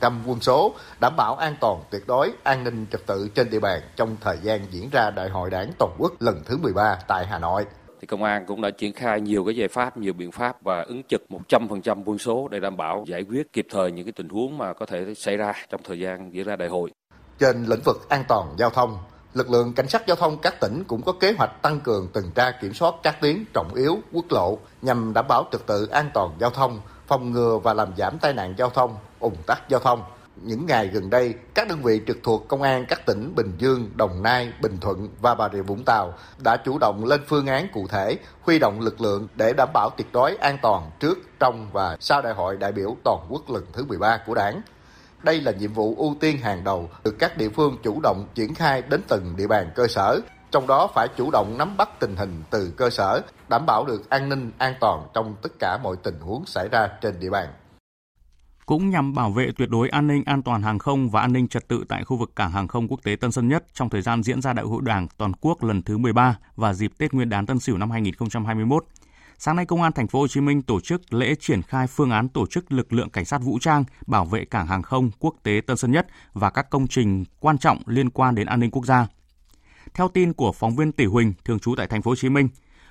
100% quân số, đảm bảo an toàn tuyệt đối an ninh trật tự trên địa bàn trong thời gian diễn ra Đại hội Đảng toàn quốc lần thứ 13 tại Hà Nội thì công an cũng đã triển khai nhiều cái giải pháp, nhiều biện pháp và ứng trực 100% quân số để đảm bảo giải quyết kịp thời những cái tình huống mà có thể xảy ra trong thời gian diễn ra đại hội. Trên lĩnh vực an toàn giao thông, lực lượng cảnh sát giao thông các tỉnh cũng có kế hoạch tăng cường tuần tra kiểm soát các tuyến trọng yếu, quốc lộ nhằm đảm bảo trật tự an toàn giao thông, phòng ngừa và làm giảm tai nạn giao thông, ủng tắc giao thông những ngày gần đây, các đơn vị trực thuộc công an các tỉnh Bình Dương, Đồng Nai, Bình Thuận và Bà Rịa Vũng Tàu đã chủ động lên phương án cụ thể, huy động lực lượng để đảm bảo tuyệt đối an toàn trước, trong và sau đại hội đại biểu toàn quốc lần thứ 13 của Đảng. Đây là nhiệm vụ ưu tiên hàng đầu được các địa phương chủ động triển khai đến từng địa bàn cơ sở, trong đó phải chủ động nắm bắt tình hình từ cơ sở, đảm bảo được an ninh an toàn trong tất cả mọi tình huống xảy ra trên địa bàn cũng nhằm bảo vệ tuyệt đối an ninh an toàn hàng không và an ninh trật tự tại khu vực cảng hàng không quốc tế Tân Sơn Nhất trong thời gian diễn ra Đại hội Đảng toàn quốc lần thứ 13 và dịp Tết Nguyên đán Tân Sửu năm 2021. Sáng nay, Công an Thành phố Hồ Chí Minh tổ chức lễ triển khai phương án tổ chức lực lượng cảnh sát vũ trang bảo vệ cảng hàng không quốc tế Tân Sơn Nhất và các công trình quan trọng liên quan đến an ninh quốc gia. Theo tin của phóng viên Tỷ Huỳnh, thường trú tại Thành phố Hồ Chí Minh,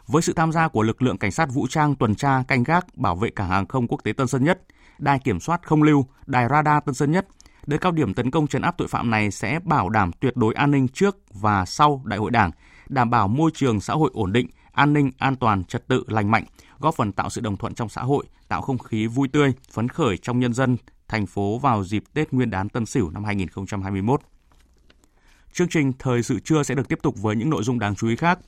với sự tham gia của lực lượng cảnh sát vũ trang tuần tra canh gác bảo vệ cảng hàng không quốc tế Tân Sơn Nhất, đài kiểm soát không lưu, đài radar Tân Sơn Nhất. Đợt cao điểm tấn công trấn áp tội phạm này sẽ bảo đảm tuyệt đối an ninh trước và sau Đại hội Đảng, đảm bảo môi trường xã hội ổn định, an ninh, an toàn, trật tự, lành mạnh, góp phần tạo sự đồng thuận trong xã hội, tạo không khí vui tươi, phấn khởi trong nhân dân thành phố vào dịp Tết Nguyên đán Tân Sửu năm 2021. Chương trình Thời sự trưa sẽ được tiếp tục với những nội dung đáng chú ý khác.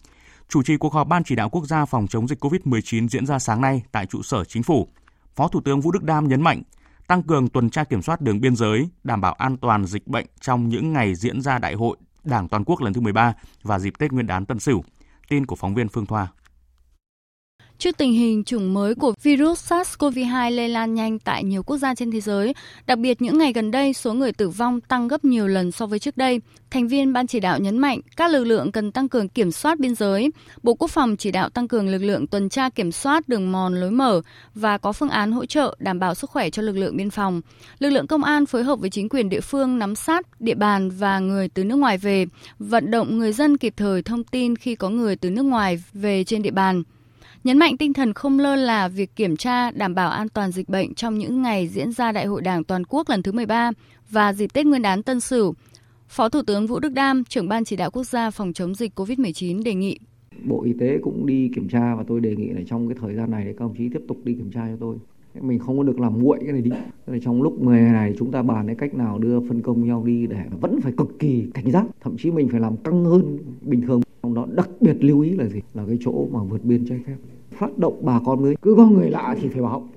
Chủ trì cuộc họp Ban chỉ đạo quốc gia phòng chống dịch COVID-19 diễn ra sáng nay tại trụ sở chính phủ. Phó Thủ tướng Vũ Đức Đam nhấn mạnh, tăng cường tuần tra kiểm soát đường biên giới, đảm bảo an toàn dịch bệnh trong những ngày diễn ra đại hội Đảng toàn quốc lần thứ 13 và dịp Tết Nguyên đán Tân Sửu. Tin của phóng viên Phương Thoa. Trước tình hình chủng mới của virus SARS-CoV-2 lây lan nhanh tại nhiều quốc gia trên thế giới, đặc biệt những ngày gần đây số người tử vong tăng gấp nhiều lần so với trước đây, thành viên ban chỉ đạo nhấn mạnh các lực lượng cần tăng cường kiểm soát biên giới. Bộ Quốc phòng chỉ đạo tăng cường lực lượng tuần tra kiểm soát đường mòn lối mở và có phương án hỗ trợ đảm bảo sức khỏe cho lực lượng biên phòng. Lực lượng công an phối hợp với chính quyền địa phương nắm sát địa bàn và người từ nước ngoài về, vận động người dân kịp thời thông tin khi có người từ nước ngoài về trên địa bàn nhấn mạnh tinh thần không lơ là việc kiểm tra đảm bảo an toàn dịch bệnh trong những ngày diễn ra Đại hội Đảng toàn quốc lần thứ 13 và dịp Tết Nguyên đán Tân Sửu. Phó Thủ tướng Vũ Đức Đam, trưởng ban chỉ đạo quốc gia phòng chống dịch COVID-19 đề nghị Bộ Y tế cũng đi kiểm tra và tôi đề nghị là trong cái thời gian này các đồng chí tiếp tục đi kiểm tra cho tôi. Mình không có được làm nguội cái này đi. Trong lúc 10 ngày này chúng ta bàn cái cách nào đưa phân công nhau đi để vẫn phải cực kỳ cảnh giác. Thậm chí mình phải làm căng hơn bình thường. Trong đó đặc biệt lưu ý là gì? Là cái chỗ mà vượt biên trái phép phát động bà con mới cứ có người lạ thì phải báo.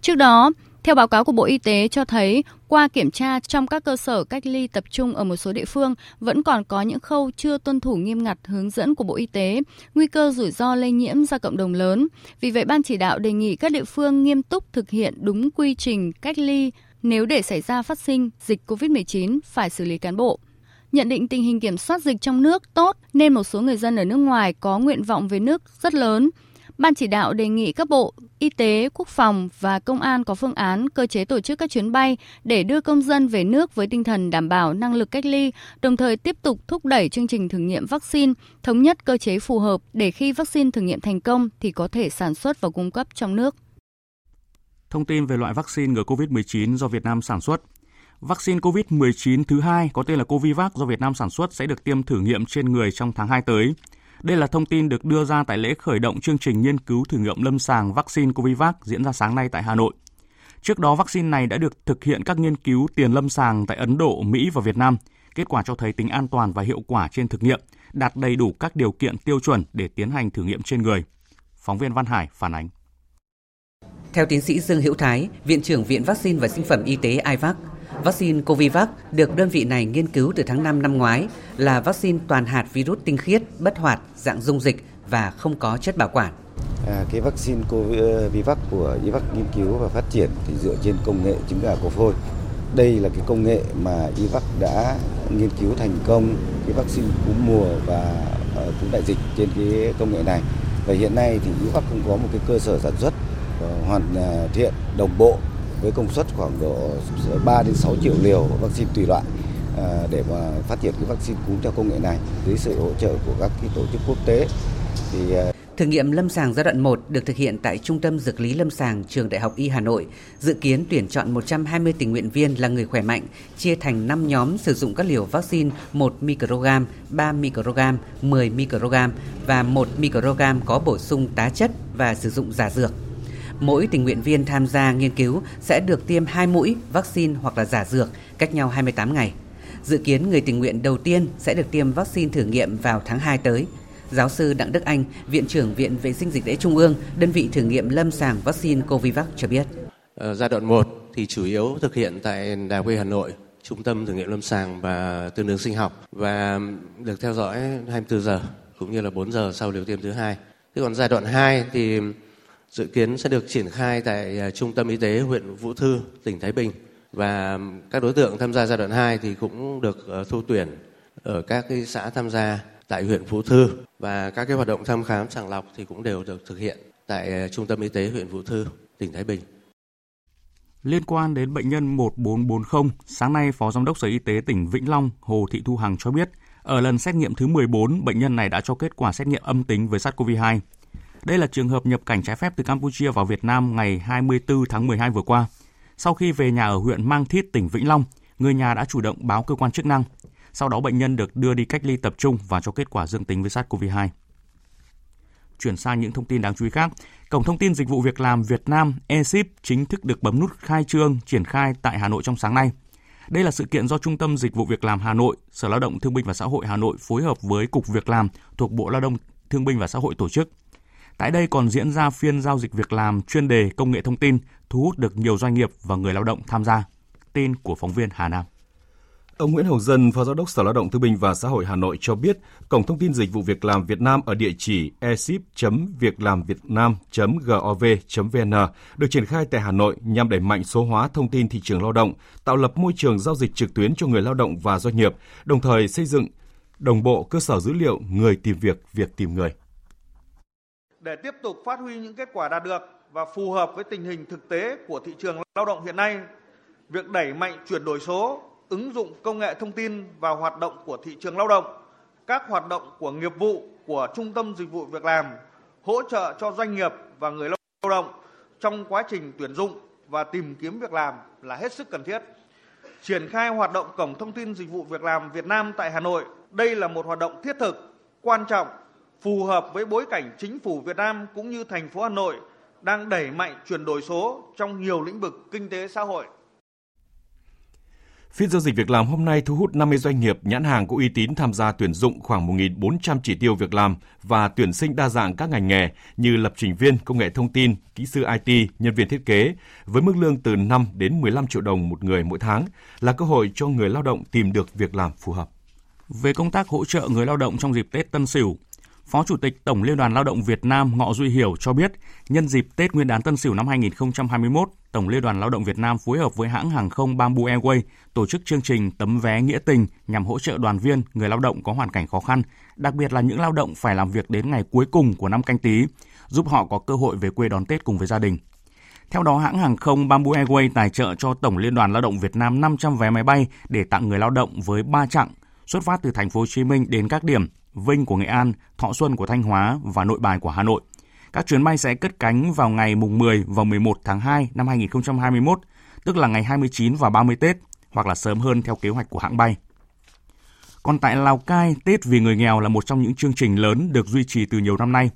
Trước đó, theo báo cáo của Bộ Y tế cho thấy, qua kiểm tra trong các cơ sở cách ly tập trung ở một số địa phương vẫn còn có những khâu chưa tuân thủ nghiêm ngặt hướng dẫn của Bộ Y tế, nguy cơ rủi ro lây nhiễm ra cộng đồng lớn. Vì vậy, Ban chỉ đạo đề nghị các địa phương nghiêm túc thực hiện đúng quy trình cách ly nếu để xảy ra phát sinh dịch COVID-19 phải xử lý cán bộ. Nhận định tình hình kiểm soát dịch trong nước tốt nên một số người dân ở nước ngoài có nguyện vọng về nước rất lớn. Ban chỉ đạo đề nghị các bộ Y tế, Quốc phòng và Công an có phương án cơ chế tổ chức các chuyến bay để đưa công dân về nước với tinh thần đảm bảo năng lực cách ly, đồng thời tiếp tục thúc đẩy chương trình thử nghiệm vaccine, thống nhất cơ chế phù hợp để khi vaccine thử nghiệm thành công thì có thể sản xuất và cung cấp trong nước. Thông tin về loại vaccine ngừa COVID-19 do Việt Nam sản xuất. Vaccine COVID-19 thứ hai có tên là Covivac do Việt Nam sản xuất sẽ được tiêm thử nghiệm trên người trong tháng 2 tới. Đây là thông tin được đưa ra tại lễ khởi động chương trình nghiên cứu thử nghiệm lâm sàng vaccine Covivac diễn ra sáng nay tại Hà Nội. Trước đó, vaccine này đã được thực hiện các nghiên cứu tiền lâm sàng tại Ấn Độ, Mỹ và Việt Nam. Kết quả cho thấy tính an toàn và hiệu quả trên thực nghiệm, đạt đầy đủ các điều kiện tiêu chuẩn để tiến hành thử nghiệm trên người. Phóng viên Văn Hải phản ánh. Theo tiến sĩ Dương Hữu Thái, Viện trưởng Viện Vaccine và Sinh phẩm Y tế IVAC, vaccine Covivac được đơn vị này nghiên cứu từ tháng 5 năm ngoái là vaccine toàn hạt virus tinh khiết, bất hoạt, dạng dung dịch và không có chất bảo quản. À, cái vaccine Covivac của IVAC nghiên cứu và phát triển thì dựa trên công nghệ trứng gà cổ phôi. Đây là cái công nghệ mà IVAC đã nghiên cứu thành công cái vaccine cúm mùa và ờ, cúm đại dịch trên cái công nghệ này. Và hiện nay thì IVAC cũng có một cái cơ sở sản xuất ờ, hoàn ờ, thiện đồng bộ với công suất khoảng độ 3 đến 6 triệu liều vaccine tùy loại à, để mà phát triển cái vaccine cúm theo công nghệ này. Dưới sự hỗ trợ của các cái tổ chức quốc tế thì à, Thử nghiệm lâm sàng giai đoạn 1 được thực hiện tại Trung tâm Dược lý Lâm sàng Trường Đại học Y Hà Nội, dự kiến tuyển chọn 120 tình nguyện viên là người khỏe mạnh, chia thành 5 nhóm sử dụng các liều vaccine 1 microgram, 3 microgram, 10 microgram và 1 microgram có bổ sung tá chất và sử dụng giả dược mỗi tình nguyện viên tham gia nghiên cứu sẽ được tiêm 2 mũi vaccine hoặc là giả dược cách nhau 28 ngày. Dự kiến người tình nguyện đầu tiên sẽ được tiêm vaccine thử nghiệm vào tháng 2 tới. Giáo sư Đặng Đức Anh, Viện trưởng Viện Vệ sinh Dịch tễ Trung ương, đơn vị thử nghiệm lâm sàng vaccine Covivac cho biết. Ở giai đoạn 1 thì chủ yếu thực hiện tại Đại học Hà Nội, Trung tâm thử nghiệm lâm sàng và tương đương sinh học và được theo dõi 24 giờ cũng như là 4 giờ sau liều tiêm thứ hai. Thế còn giai đoạn 2 thì dự kiến sẽ được triển khai tại à, Trung tâm Y tế huyện Vũ Thư, tỉnh Thái Bình. Và các đối tượng tham gia giai đoạn 2 thì cũng được ờ, thu tuyển ở các cái xã tham gia tại huyện Vũ Thư và các cái hoạt động thăm khám sàng lọc thì cũng đều được thực hiện tại à, Trung tâm Y tế huyện Vũ Thư, tỉnh Thái Bình. Liên quan đến bệnh nhân 1440, sáng nay Phó Giám đốc Sở Y tế tỉnh Vĩnh Long Hồ Thị Thu Hằng cho biết, ở lần xét nghiệm thứ 14, bệnh nhân này đã cho kết quả xét nghiệm âm tính với SARS-CoV-2. Đây là trường hợp nhập cảnh trái phép từ Campuchia vào Việt Nam ngày 24 tháng 12 vừa qua. Sau khi về nhà ở huyện Mang Thít, tỉnh Vĩnh Long, người nhà đã chủ động báo cơ quan chức năng. Sau đó bệnh nhân được đưa đi cách ly tập trung và cho kết quả dương tính với SARS-CoV-2. Chuyển sang những thông tin đáng chú ý khác, Cổng thông tin dịch vụ việc làm Việt Nam eSIP chính thức được bấm nút khai trương triển khai tại Hà Nội trong sáng nay. Đây là sự kiện do Trung tâm Dịch vụ Việc làm Hà Nội, Sở Lao động Thương binh và Xã hội Hà Nội phối hợp với Cục Việc làm thuộc Bộ Lao động Thương binh và Xã hội tổ chức. Tại đây còn diễn ra phiên giao dịch việc làm chuyên đề công nghệ thông tin, thu hút được nhiều doanh nghiệp và người lao động tham gia. Tin của phóng viên Hà Nam. Ông Nguyễn Hồng Dân, Phó Giám đốc Sở Lao động Thương binh và Xã hội Hà Nội cho biết, Cổng thông tin dịch vụ việc làm Việt Nam ở địa chỉ esip.việclamvietnam.gov.vn được triển khai tại Hà Nội nhằm đẩy mạnh số hóa thông tin thị trường lao động, tạo lập môi trường giao dịch trực tuyến cho người lao động và doanh nghiệp, đồng thời xây dựng đồng bộ cơ sở dữ liệu người tìm việc, việc tìm người để tiếp tục phát huy những kết quả đạt được và phù hợp với tình hình thực tế của thị trường lao động hiện nay, việc đẩy mạnh chuyển đổi số, ứng dụng công nghệ thông tin vào hoạt động của thị trường lao động, các hoạt động của nghiệp vụ của Trung tâm Dịch vụ Việc làm, hỗ trợ cho doanh nghiệp và người lao động trong quá trình tuyển dụng và tìm kiếm việc làm là hết sức cần thiết. Triển khai hoạt động Cổng Thông tin Dịch vụ Việc làm Việt Nam tại Hà Nội, đây là một hoạt động thiết thực, quan trọng phù hợp với bối cảnh chính phủ Việt Nam cũng như thành phố Hà Nội đang đẩy mạnh chuyển đổi số trong nhiều lĩnh vực kinh tế xã hội. Phiên giao dịch việc làm hôm nay thu hút 50 doanh nghiệp nhãn hàng có uy tín tham gia tuyển dụng khoảng 1.400 chỉ tiêu việc làm và tuyển sinh đa dạng các ngành nghề như lập trình viên, công nghệ thông tin, kỹ sư IT, nhân viên thiết kế, với mức lương từ 5 đến 15 triệu đồng một người mỗi tháng là cơ hội cho người lao động tìm được việc làm phù hợp. Về công tác hỗ trợ người lao động trong dịp Tết Tân Sửu, Phó Chủ tịch Tổng Liên đoàn Lao động Việt Nam Ngọ Duy Hiểu cho biết, nhân dịp Tết Nguyên đán Tân Sửu năm 2021, Tổng Liên đoàn Lao động Việt Nam phối hợp với hãng hàng không Bamboo Airways tổ chức chương trình tấm vé nghĩa tình nhằm hỗ trợ đoàn viên, người lao động có hoàn cảnh khó khăn, đặc biệt là những lao động phải làm việc đến ngày cuối cùng của năm canh tí, giúp họ có cơ hội về quê đón Tết cùng với gia đình. Theo đó, hãng hàng không Bamboo Airways tài trợ cho Tổng Liên đoàn Lao động Việt Nam 500 vé máy bay để tặng người lao động với 3 chặng xuất phát từ thành phố Hồ Chí Minh đến các điểm Vinh của Nghệ An, Thọ Xuân của Thanh Hóa và Nội Bài của Hà Nội. Các chuyến bay sẽ cất cánh vào ngày mùng 10 và 11 tháng 2 năm 2021, tức là ngày 29 và 30 Tết, hoặc là sớm hơn theo kế hoạch của hãng bay. Còn tại Lào Cai, Tết vì người nghèo là một trong những chương trình lớn được duy trì từ nhiều năm nay.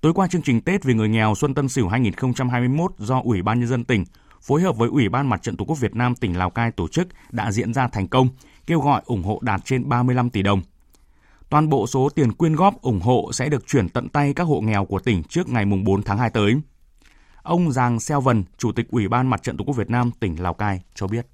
Tối qua chương trình Tết vì người nghèo Xuân Tân Sửu 2021 do Ủy ban nhân dân tỉnh phối hợp với Ủy ban Mặt trận Tổ quốc Việt Nam tỉnh Lào Cai tổ chức đã diễn ra thành công, kêu gọi ủng hộ đạt trên 35 tỷ đồng. Toàn bộ số tiền quyên góp ủng hộ sẽ được chuyển tận tay các hộ nghèo của tỉnh trước ngày 4 tháng 2 tới. Ông Giàng Xeo Vân, Chủ tịch Ủy ban Mặt trận Tổ quốc Việt Nam tỉnh Lào Cai cho biết.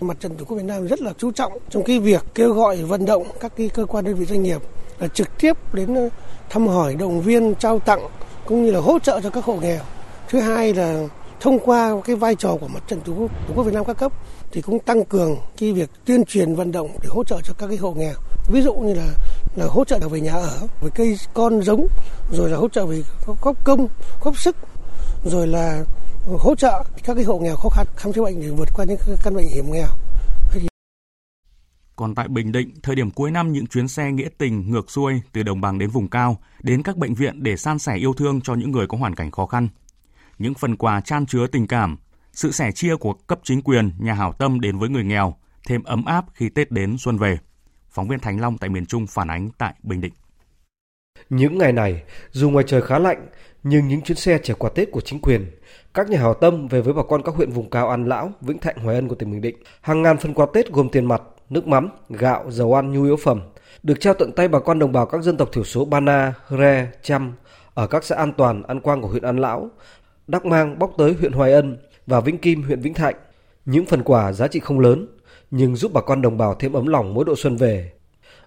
Mặt trận Tổ quốc Việt Nam rất là chú trọng trong cái việc kêu gọi vận động các cái cơ quan đơn vị doanh nghiệp là trực tiếp đến thăm hỏi, động viên, trao tặng cũng như là hỗ trợ cho các hộ nghèo. Thứ hai là thông qua cái vai trò của Mặt trận Tổ quốc, Tổ quốc Việt Nam các cấp thì cũng tăng cường cái việc tuyên truyền vận động để hỗ trợ cho các cái hộ nghèo ví dụ như là là hỗ trợ về nhà ở về cây con giống rồi là hỗ trợ về góp công góp sức rồi là hỗ trợ các cái hộ nghèo khó khăn khám chữa bệnh để vượt qua những căn bệnh hiểm nghèo còn tại Bình Định, thời điểm cuối năm những chuyến xe nghĩa tình ngược xuôi từ đồng bằng đến vùng cao đến các bệnh viện để san sẻ yêu thương cho những người có hoàn cảnh khó khăn. Những phần quà chan chứa tình cảm, sự sẻ chia của cấp chính quyền, nhà hảo tâm đến với người nghèo, thêm ấm áp khi Tết đến xuân về. Phóng viên Thành Long tại miền Trung phản ánh tại Bình Định. Những ngày này, dù ngoài trời khá lạnh, nhưng những chuyến xe chở quà Tết của chính quyền, các nhà hảo tâm về với bà con các huyện vùng cao An Lão, Vĩnh Thạnh, Hoài Ân của tỉnh Bình Định. Hàng ngàn phần quà Tết gồm tiền mặt, nước mắm, gạo, dầu ăn, nhu yếu phẩm được trao tận tay bà con đồng bào các dân tộc thiểu số Bana, Hre, Chăm ở các xã An Toàn, An Quang của huyện An Lão, Đắc Mang bóc tới huyện Hoài Ân và Vĩnh Kim huyện Vĩnh Thạnh. Những phần quà giá trị không lớn nhưng giúp bà con đồng bào thêm ấm lòng mỗi độ xuân về.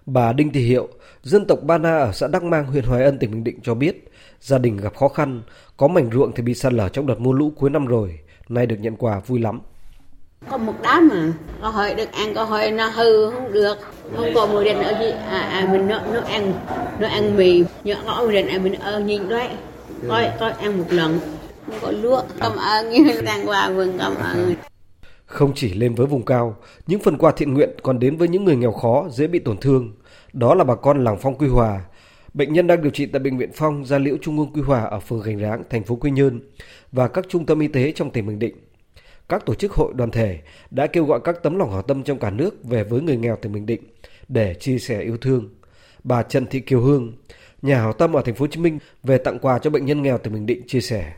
Bà Đinh Thị Hiệu, dân tộc Ba Na ở xã Đắc Mang, huyện Hoài Ân, tỉnh Bình Định cho biết, gia đình gặp khó khăn, có mảnh ruộng thì bị sạt lở trong đợt mưa lũ cuối năm rồi, nay được nhận quà vui lắm. Có một đám mà, có hơi được ăn, có hơi nó hư không được, không có mùi đèn ở gì, à, à mình nó, nó ăn, nó ăn mì, nhớ có mùi đèn à mình ơ nhìn đấy, coi, coi ăn một lần, không có lúa, cảm ơn (laughs) như đang quà vườn cảm ơn. Không chỉ lên với vùng cao, những phần quà thiện nguyện còn đến với những người nghèo khó, dễ bị tổn thương. Đó là bà con làng Phong Quy Hòa. Bệnh nhân đang điều trị tại Bệnh viện Phong Gia Liễu Trung ương Quy Hòa ở phường Gành Ráng, thành phố Quy Nhơn và các trung tâm y tế trong tỉnh Bình Định. Các tổ chức hội đoàn thể đã kêu gọi các tấm lòng hảo tâm trong cả nước về với người nghèo tỉnh Bình Định để chia sẻ yêu thương. Bà Trần Thị Kiều Hương, nhà hảo tâm ở thành phố Hồ Chí Minh về tặng quà cho bệnh nhân nghèo tỉnh Bình Định chia sẻ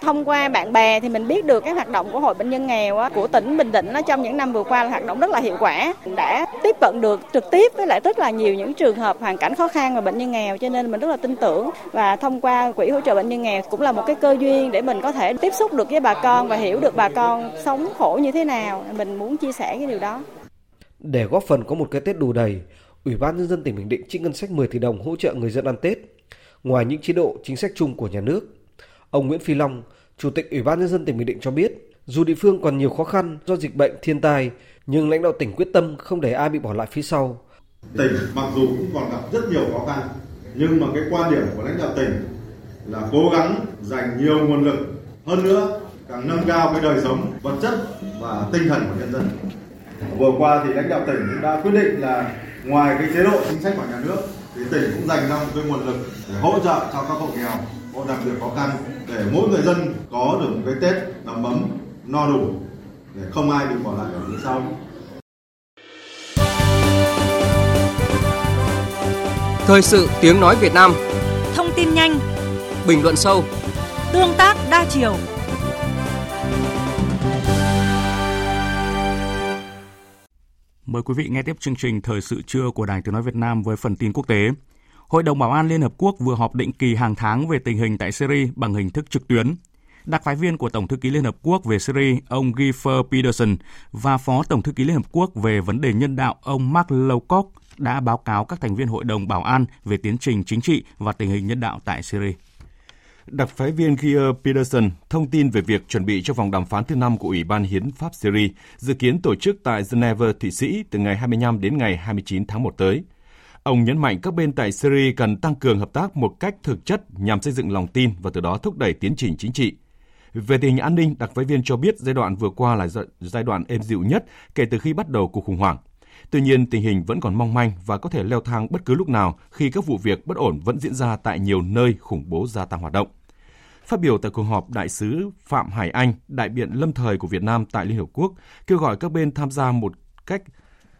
thông qua bạn bè thì mình biết được các hoạt động của hội bệnh nhân nghèo của tỉnh Bình Định trong những năm vừa qua là hoạt động rất là hiệu quả. Đã tiếp cận được trực tiếp với lại rất là nhiều những trường hợp hoàn cảnh khó khăn và bệnh nhân nghèo, cho nên mình rất là tin tưởng. Và thông qua quỹ hỗ trợ bệnh nhân nghèo cũng là một cái cơ duyên để mình có thể tiếp xúc được với bà con và hiểu được bà con sống khổ như thế nào. Mình muốn chia sẻ cái điều đó. Để góp phần có một cái Tết đủ đầy, Ủy ban nhân dân tỉnh Bình Định trích ngân sách 10 tỷ đồng hỗ trợ người dân ăn Tết. Ngoài những chế độ chính sách chung của nhà nước Ông Nguyễn Phi Long, Chủ tịch Ủy ban nhân dân tỉnh Bình Định cho biết, dù địa phương còn nhiều khó khăn do dịch bệnh, thiên tai, nhưng lãnh đạo tỉnh quyết tâm không để ai bị bỏ lại phía sau. Tỉnh mặc dù cũng còn gặp rất nhiều khó khăn, nhưng mà cái quan điểm của lãnh đạo tỉnh là cố gắng dành nhiều nguồn lực hơn nữa càng nâng cao cái đời sống vật chất và tinh thần của nhân dân. Vừa qua thì lãnh đạo tỉnh cũng đã quyết định là ngoài cái chế độ chính sách của nhà nước thì tỉnh cũng dành ra một cái nguồn lực để hỗ trợ cho các hộ nghèo hộ đặc biệt khó khăn để mỗi người dân có được một cái Tết đầm ấm no đủ để không ai bị bỏ lại ở phía sau. Thời sự tiếng nói Việt Nam Thông tin nhanh Bình luận sâu Tương tác đa chiều Mời quý vị nghe tiếp chương trình Thời sự trưa của Đài Tiếng Nói Việt Nam với phần tin quốc tế. Hội đồng Bảo an Liên Hợp Quốc vừa họp định kỳ hàng tháng về tình hình tại Syria bằng hình thức trực tuyến. Đặc phái viên của Tổng thư ký Liên Hợp Quốc về Syria, ông Giffer Peterson và Phó Tổng thư ký Liên Hợp Quốc về vấn đề nhân đạo, ông Mark Lowcock đã báo cáo các thành viên Hội đồng Bảo an về tiến trình chính trị và tình hình nhân đạo tại Syria. Đặc phái viên Geir Peterson thông tin về việc chuẩn bị cho vòng đàm phán thứ năm của Ủy ban Hiến pháp Syria, dự kiến tổ chức tại Geneva, Thụy Sĩ từ ngày 25 đến ngày 29 tháng 1 tới. Ông nhấn mạnh các bên tại Syria cần tăng cường hợp tác một cách thực chất nhằm xây dựng lòng tin và từ đó thúc đẩy tiến trình chính trị. Về tình hình an ninh, đặc phái viên cho biết giai đoạn vừa qua là giai đoạn êm dịu nhất kể từ khi bắt đầu cuộc khủng hoảng. Tuy nhiên, tình hình vẫn còn mong manh và có thể leo thang bất cứ lúc nào khi các vụ việc bất ổn vẫn diễn ra tại nhiều nơi khủng bố gia tăng hoạt động. Phát biểu tại cuộc họp, Đại sứ Phạm Hải Anh, đại biện lâm thời của Việt Nam tại Liên Hợp Quốc, kêu gọi các bên tham gia một cách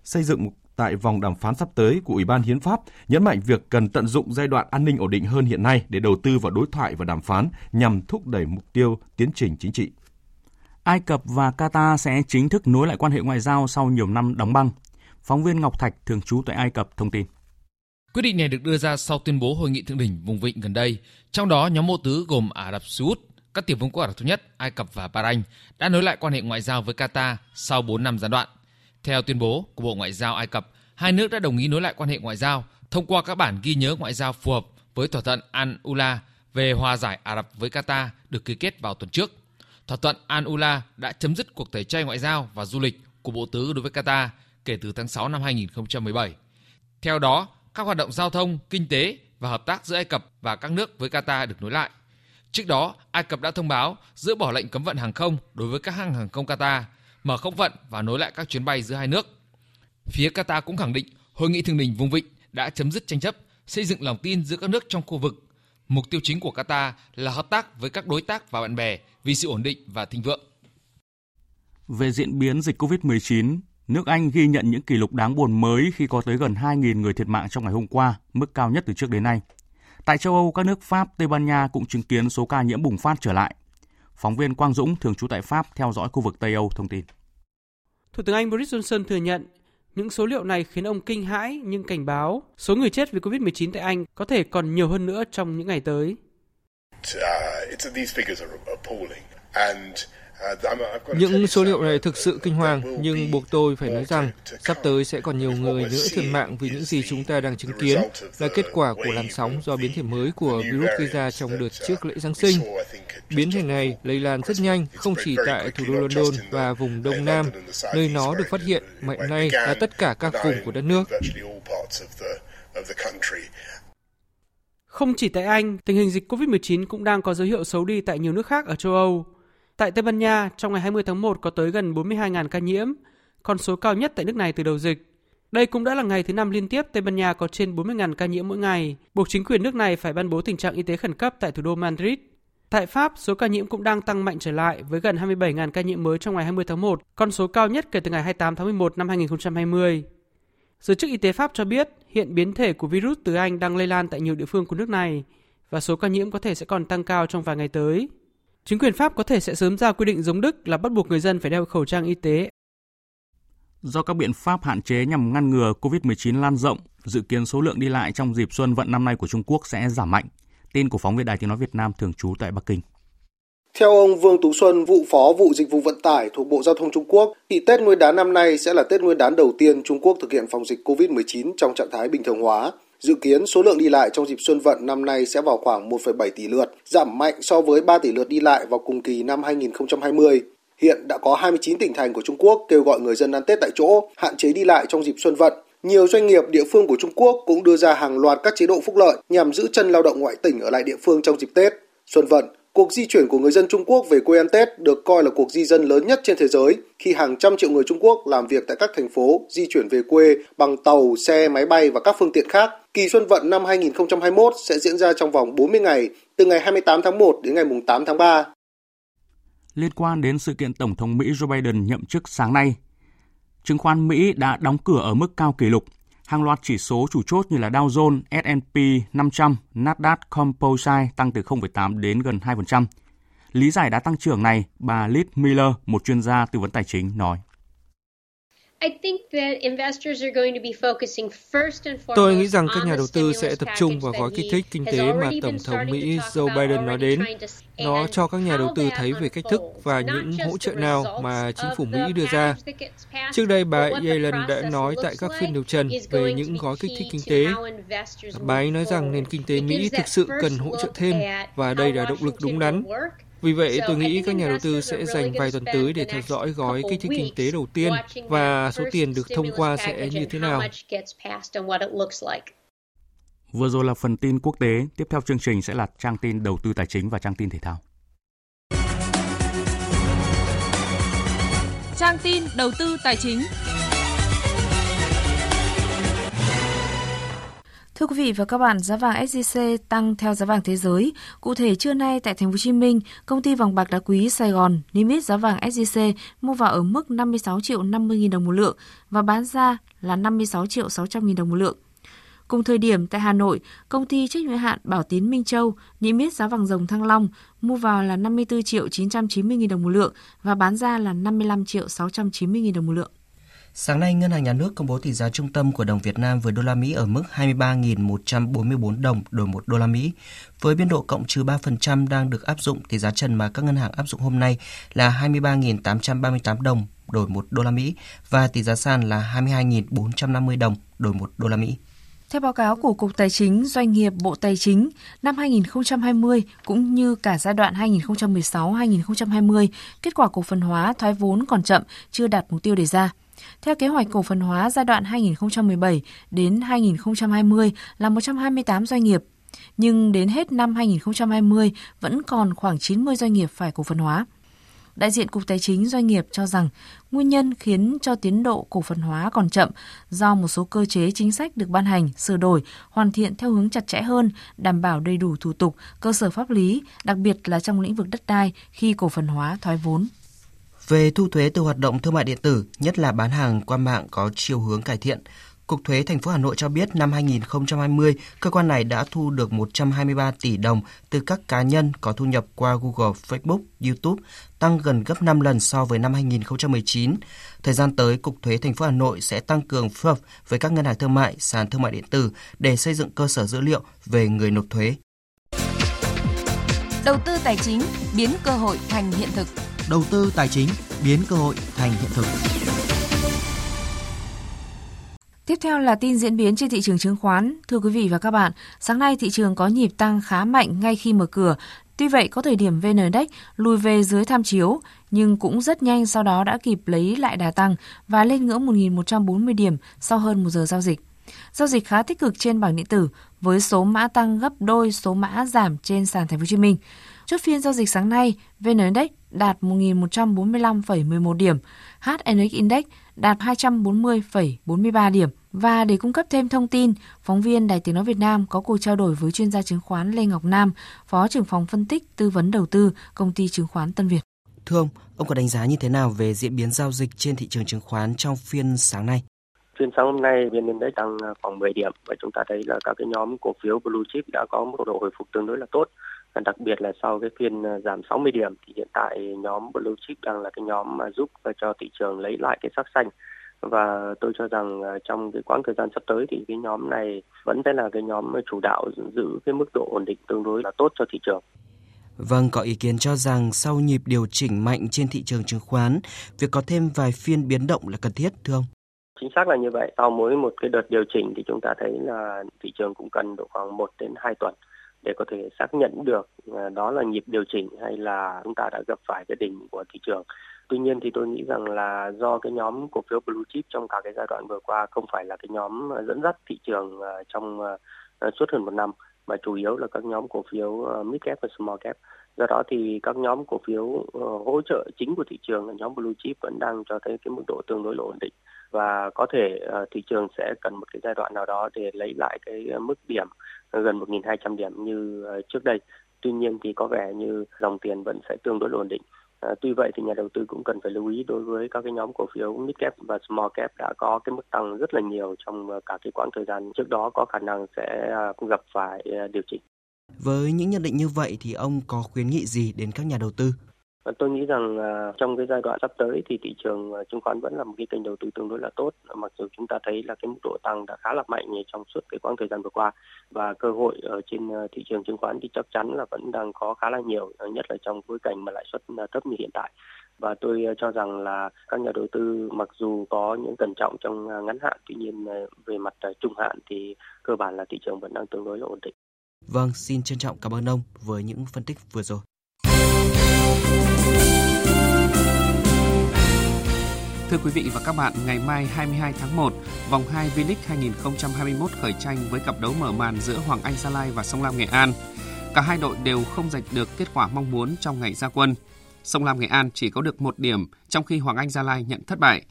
xây dựng tại vòng đàm phán sắp tới của Ủy ban Hiến pháp, nhấn mạnh việc cần tận dụng giai đoạn an ninh ổn định hơn hiện nay để đầu tư vào đối thoại và đàm phán nhằm thúc đẩy mục tiêu tiến trình chính trị. Ai Cập và Qatar sẽ chính thức nối lại quan hệ ngoại giao sau nhiều năm đóng băng. Phóng viên Ngọc Thạch thường trú tại Ai Cập thông tin. Quyết định này được đưa ra sau tuyên bố hội nghị thượng đỉnh vùng vịnh gần đây, trong đó nhóm mộ tứ gồm Ả Rập Xê Út, các tiểu vương quốc Ả Rập thống nhất, Ai Cập và Bahrain đã nối lại quan hệ ngoại giao với Qatar sau 4 năm gián đoạn. Theo tuyên bố của Bộ Ngoại giao Ai Cập, hai nước đã đồng ý nối lại quan hệ ngoại giao thông qua các bản ghi nhớ ngoại giao phù hợp với thỏa thuận Al-Ula về hòa giải Ả Rập với Qatar được ký kết vào tuần trước. Thỏa thuận Al-Ula đã chấm dứt cuộc tẩy chay ngoại giao và du lịch của Bộ Tứ đối với Qatar kể từ tháng 6 năm 2017. Theo đó, các hoạt động giao thông, kinh tế và hợp tác giữa Ai Cập và các nước với Qatar được nối lại. Trước đó, Ai Cập đã thông báo dỡ bỏ lệnh cấm vận hàng không đối với các hãng hàng không Qatar, mở không vận và nối lại các chuyến bay giữa hai nước. Phía Qatar cũng khẳng định hội nghị thượng đỉnh vùng vịnh đã chấm dứt tranh chấp, xây dựng lòng tin giữa các nước trong khu vực. Mục tiêu chính của Qatar là hợp tác với các đối tác và bạn bè vì sự ổn định và thịnh vượng. Về diễn biến dịch COVID-19, nước Anh ghi nhận những kỷ lục đáng buồn mới khi có tới gần 2.000 người thiệt mạng trong ngày hôm qua, mức cao nhất từ trước đến nay. Tại châu Âu, các nước Pháp, Tây Ban Nha cũng chứng kiến số ca nhiễm bùng phát trở lại. Phóng viên Quang Dũng, thường trú tại Pháp, theo dõi khu vực Tây Âu, thông tin. Thủ tướng Anh Boris Johnson thừa nhận những số liệu này khiến ông kinh hãi nhưng cảnh báo số người chết vì COVID-19 tại Anh có thể còn nhiều hơn nữa trong những ngày tới. Những số liệu này thực sự kinh hoàng, nhưng buộc tôi phải nói rằng sắp tới sẽ còn nhiều người nữa thiệt mạng vì những gì chúng ta đang chứng kiến là kết quả của làn sóng do biến thể mới của virus gây ra trong đợt trước lễ Giáng sinh. Biến thể này lây lan rất nhanh, không chỉ tại thủ đô London và vùng Đông Nam, nơi nó được phát hiện, mà hiện nay là tất cả các vùng của đất nước. Không chỉ tại Anh, tình hình dịch COVID-19 cũng đang có dấu hiệu xấu đi tại nhiều nước khác ở châu Âu. Tại Tây Ban Nha, trong ngày 20 tháng 1 có tới gần 42.000 ca nhiễm, con số cao nhất tại nước này từ đầu dịch. Đây cũng đã là ngày thứ năm liên tiếp Tây Ban Nha có trên 40.000 ca nhiễm mỗi ngày, buộc chính quyền nước này phải ban bố tình trạng y tế khẩn cấp tại thủ đô Madrid. Tại Pháp, số ca nhiễm cũng đang tăng mạnh trở lại với gần 27.000 ca nhiễm mới trong ngày 20 tháng 1, con số cao nhất kể từ ngày 28 tháng 11 năm 2020. Giới chức y tế Pháp cho biết hiện biến thể của virus từ Anh đang lây lan tại nhiều địa phương của nước này và số ca nhiễm có thể sẽ còn tăng cao trong vài ngày tới. Chính quyền Pháp có thể sẽ sớm ra quy định giống Đức là bắt buộc người dân phải đeo khẩu trang y tế. Do các biện pháp hạn chế nhằm ngăn ngừa COVID-19 lan rộng, dự kiến số lượng đi lại trong dịp xuân vận năm nay của Trung Quốc sẽ giảm mạnh. Tin của phóng viên Đài Tiếng Nói Việt Nam thường trú tại Bắc Kinh. Theo ông Vương Tú Xuân, vụ phó vụ dịch vụ vận tải thuộc Bộ Giao thông Trung Quốc, thì Tết Nguyên đán năm nay sẽ là Tết Nguyên đán đầu tiên Trung Quốc thực hiện phòng dịch COVID-19 trong trạng thái bình thường hóa. Dự kiến số lượng đi lại trong dịp xuân vận năm nay sẽ vào khoảng 1,7 tỷ lượt, giảm mạnh so với 3 tỷ lượt đi lại vào cùng kỳ năm 2020. Hiện đã có 29 tỉnh thành của Trung Quốc kêu gọi người dân ăn Tết tại chỗ, hạn chế đi lại trong dịp xuân vận. Nhiều doanh nghiệp địa phương của Trung Quốc cũng đưa ra hàng loạt các chế độ phúc lợi nhằm giữ chân lao động ngoại tỉnh ở lại địa phương trong dịp Tết. Xuân vận, cuộc di chuyển của người dân Trung Quốc về quê ăn Tết được coi là cuộc di dân lớn nhất trên thế giới khi hàng trăm triệu người Trung Quốc làm việc tại các thành phố di chuyển về quê bằng tàu, xe, máy bay và các phương tiện khác. Kỳ Xuân Vận năm 2021 sẽ diễn ra trong vòng 40 ngày, từ ngày 28 tháng 1 đến ngày 8 tháng 3. Liên quan đến sự kiện Tổng thống Mỹ Joe Biden nhậm chức sáng nay, chứng khoán Mỹ đã đóng cửa ở mức cao kỷ lục. Hàng loạt chỉ số chủ chốt như là Dow Jones, S&P 500, Nasdaq Composite tăng từ 0,8 đến gần 2%. Lý giải đã tăng trưởng này, bà Liz Miller, một chuyên gia tư vấn tài chính, nói. Tôi nghĩ rằng các nhà đầu tư sẽ tập trung vào gói kích thích kinh tế mà Tổng thống Mỹ Joe Biden nói đến. Nó cho các nhà đầu tư thấy về cách thức và những hỗ trợ nào mà chính phủ Mỹ đưa ra. Trước đây, bà Yellen đã nói tại các phiên điều trần về những gói kích thích kinh tế. Bà ấy nói rằng nền kinh tế Mỹ thực sự cần hỗ trợ thêm và đây là động lực đúng đắn. Vì vậy, tôi nghĩ các nhà đầu tư sẽ dành vài tuần tới để theo dõi gói kích thích kinh tế đầu tiên và số tiền được thông qua sẽ như thế nào. Vừa rồi là phần tin quốc tế, tiếp theo chương trình sẽ là trang tin đầu tư tài chính và trang tin thể thao. Trang tin đầu tư tài chính. Thưa quý vị và các bạn, giá vàng SJC tăng theo giá vàng thế giới. Cụ thể trưa nay tại thành phố Hồ Chí Minh, công ty vàng bạc đá quý Sài Gòn niêm yết giá vàng SJC mua vào ở mức 56 triệu 50 000 đồng một lượng và bán ra là 56 triệu 600 000 đồng một lượng. Cùng thời điểm tại Hà Nội, công ty trách nhiệm hạn Bảo Tín Minh Châu niêm yết giá vàng rồng Thăng Long mua vào là 54 triệu 990 000 đồng một lượng và bán ra là 55 triệu 690 000 đồng một lượng. Sáng nay, Ngân hàng Nhà nước công bố tỷ giá trung tâm của đồng Việt Nam với đô la Mỹ ở mức 23.144 đồng đổi 1 đô la Mỹ. Với biên độ cộng trừ 3% đang được áp dụng, tỷ giá trần mà các ngân hàng áp dụng hôm nay là 23.838 đồng đổi 1 đô la Mỹ và tỷ giá sàn là 22.450 đồng đổi 1 đô la Mỹ. Theo báo cáo của Cục Tài chính Doanh nghiệp Bộ Tài chính, năm 2020 cũng như cả giai đoạn 2016-2020, kết quả cổ phần hóa thoái vốn còn chậm, chưa đạt mục tiêu đề ra. Theo kế hoạch cổ phần hóa giai đoạn 2017 đến 2020 là 128 doanh nghiệp, nhưng đến hết năm 2020 vẫn còn khoảng 90 doanh nghiệp phải cổ phần hóa. Đại diện Cục Tài chính Doanh nghiệp cho rằng nguyên nhân khiến cho tiến độ cổ phần hóa còn chậm do một số cơ chế chính sách được ban hành, sửa đổi, hoàn thiện theo hướng chặt chẽ hơn, đảm bảo đầy đủ thủ tục, cơ sở pháp lý, đặc biệt là trong lĩnh vực đất đai khi cổ phần hóa thoái vốn. Về thu thuế từ hoạt động thương mại điện tử, nhất là bán hàng qua mạng có chiều hướng cải thiện, Cục Thuế thành phố Hà Nội cho biết năm 2020, cơ quan này đã thu được 123 tỷ đồng từ các cá nhân có thu nhập qua Google, Facebook, YouTube, tăng gần gấp 5 lần so với năm 2019. Thời gian tới, Cục Thuế thành phố Hà Nội sẽ tăng cường phối hợp với các ngân hàng thương mại, sàn thương mại điện tử để xây dựng cơ sở dữ liệu về người nộp thuế. Đầu tư tài chính biến cơ hội thành hiện thực đầu tư tài chính biến cơ hội thành hiện thực. Tiếp theo là tin diễn biến trên thị trường chứng khoán. Thưa quý vị và các bạn, sáng nay thị trường có nhịp tăng khá mạnh ngay khi mở cửa. Tuy vậy, có thời điểm VN Index lùi về dưới tham chiếu, nhưng cũng rất nhanh sau đó đã kịp lấy lại đà tăng và lên ngưỡng 1.140 điểm sau hơn một giờ giao dịch. Giao dịch khá tích cực trên bảng điện tử với số mã tăng gấp đôi số mã giảm trên sàn Thành phố Hồ Chí Minh. Chốt phiên giao dịch sáng nay, VN Index đạt 1.145,11 điểm, HNX Index đạt 240,43 điểm. Và để cung cấp thêm thông tin, phóng viên Đài Tiếng Nói Việt Nam có cuộc trao đổi với chuyên gia chứng khoán Lê Ngọc Nam, Phó trưởng phòng phân tích tư vấn đầu tư công ty chứng khoán Tân Việt. Thưa ông, ông có đánh giá như thế nào về diễn biến giao dịch trên thị trường chứng khoán trong phiên sáng nay? Phiên sáng hôm nay VN Index tăng khoảng 10 điểm và chúng ta thấy là các cái nhóm cổ phiếu blue chip đã có một độ hồi phục tương đối là tốt đặc biệt là sau cái phiên ờ, giảm 60 điểm thì hiện tại nhóm blue chip đang là cái nhóm mà giúp cho thị trường lấy lại cái sắc xanh và tôi cho rằng ờ, trong cái quãng thời gian sắp tới thì cái nhóm này vẫn sẽ là cái nhóm chủ đạo giữ cái mức độ ổn định tương đối là tốt cho thị trường. Vâng, có ý kiến cho rằng sau nhịp điều chỉnh mạnh trên thị trường chứng khoán, việc có thêm vài phiên biến động là cần thiết, thưa ông? Chính xác là như vậy. Sau mỗi một cái đợt điều chỉnh thì chúng ta thấy là thị trường cũng cần độ khoảng 1 đến 2 tuần để có thể xác nhận được à, đó là nhịp điều chỉnh hay là chúng ta đã gặp phải cái đỉnh của thị trường. Tuy nhiên thì tôi nghĩ rằng là do cái nhóm cổ phiếu blue chip trong cả cái giai đoạn vừa qua không phải là cái nhóm à, dẫn dắt thị trường à, trong suốt hơn một năm, mà chủ yếu là các nhóm cổ phiếu mid cap và small cap. Do đó thì các nhóm cổ phiếu ờ, hỗ trợ chính của thị trường là nhóm blue chip vẫn đang cho thấy cái mức độ tương đối là ổn định và có thể thị trường sẽ cần một cái giai đoạn nào đó để lấy lại cái mức điểm gần 1.200 điểm như ờ, trước đây. Tuy nhiên thì có vẻ như dòng tiền vẫn sẽ tương đối ổn định. À, tuy vậy thì nhà đầu tư cũng cần phải lưu ý đối với các cái nhóm cổ phiếu mid cap và small cap đã có cái mức tăng rất là nhiều trong ờ, cả cái quãng thời gian trước đó có khả năng sẽ gặp phải điều chỉnh. Với những nhận định như vậy thì ông có khuyến nghị gì đến các nhà đầu tư? Tôi nghĩ rằng à, trong cái giai đoạn sắp tới thì thị trường à, chứng khoán vẫn là một cái kênh đầu tư tương đối là tốt. Mặc dù chúng ta thấy là cái mức độ tăng đã khá là mạnh trong suốt cái quãng thời gian vừa qua và cơ hội ở trên à, thị trường chứng khoán thì chắc chắn là vẫn đang có khá là nhiều, nhất là trong bối cảnh mà lãi suất thấp như hiện tại và tôi cho rằng là các nhà đầu tư mặc dù có những cẩn trọng trong ngắn hạn tuy nhiên về mặt trung hạn thì cơ bản là thị trường vẫn đang tương đối là ổn định. Vâng, xin trân trọng cảm ơn ông với những phân tích vừa rồi. Thưa quý vị và các bạn, ngày mai 22 tháng 1, vòng 2 V-League 2021 khởi tranh với cặp đấu mở màn giữa Hoàng Anh Gia Lai và Sông Lam Nghệ An. Cả hai đội đều không giành được kết quả mong muốn trong ngày ra quân. Sông Lam Nghệ An chỉ có được một điểm, trong khi Hoàng Anh Gia Lai nhận thất bại.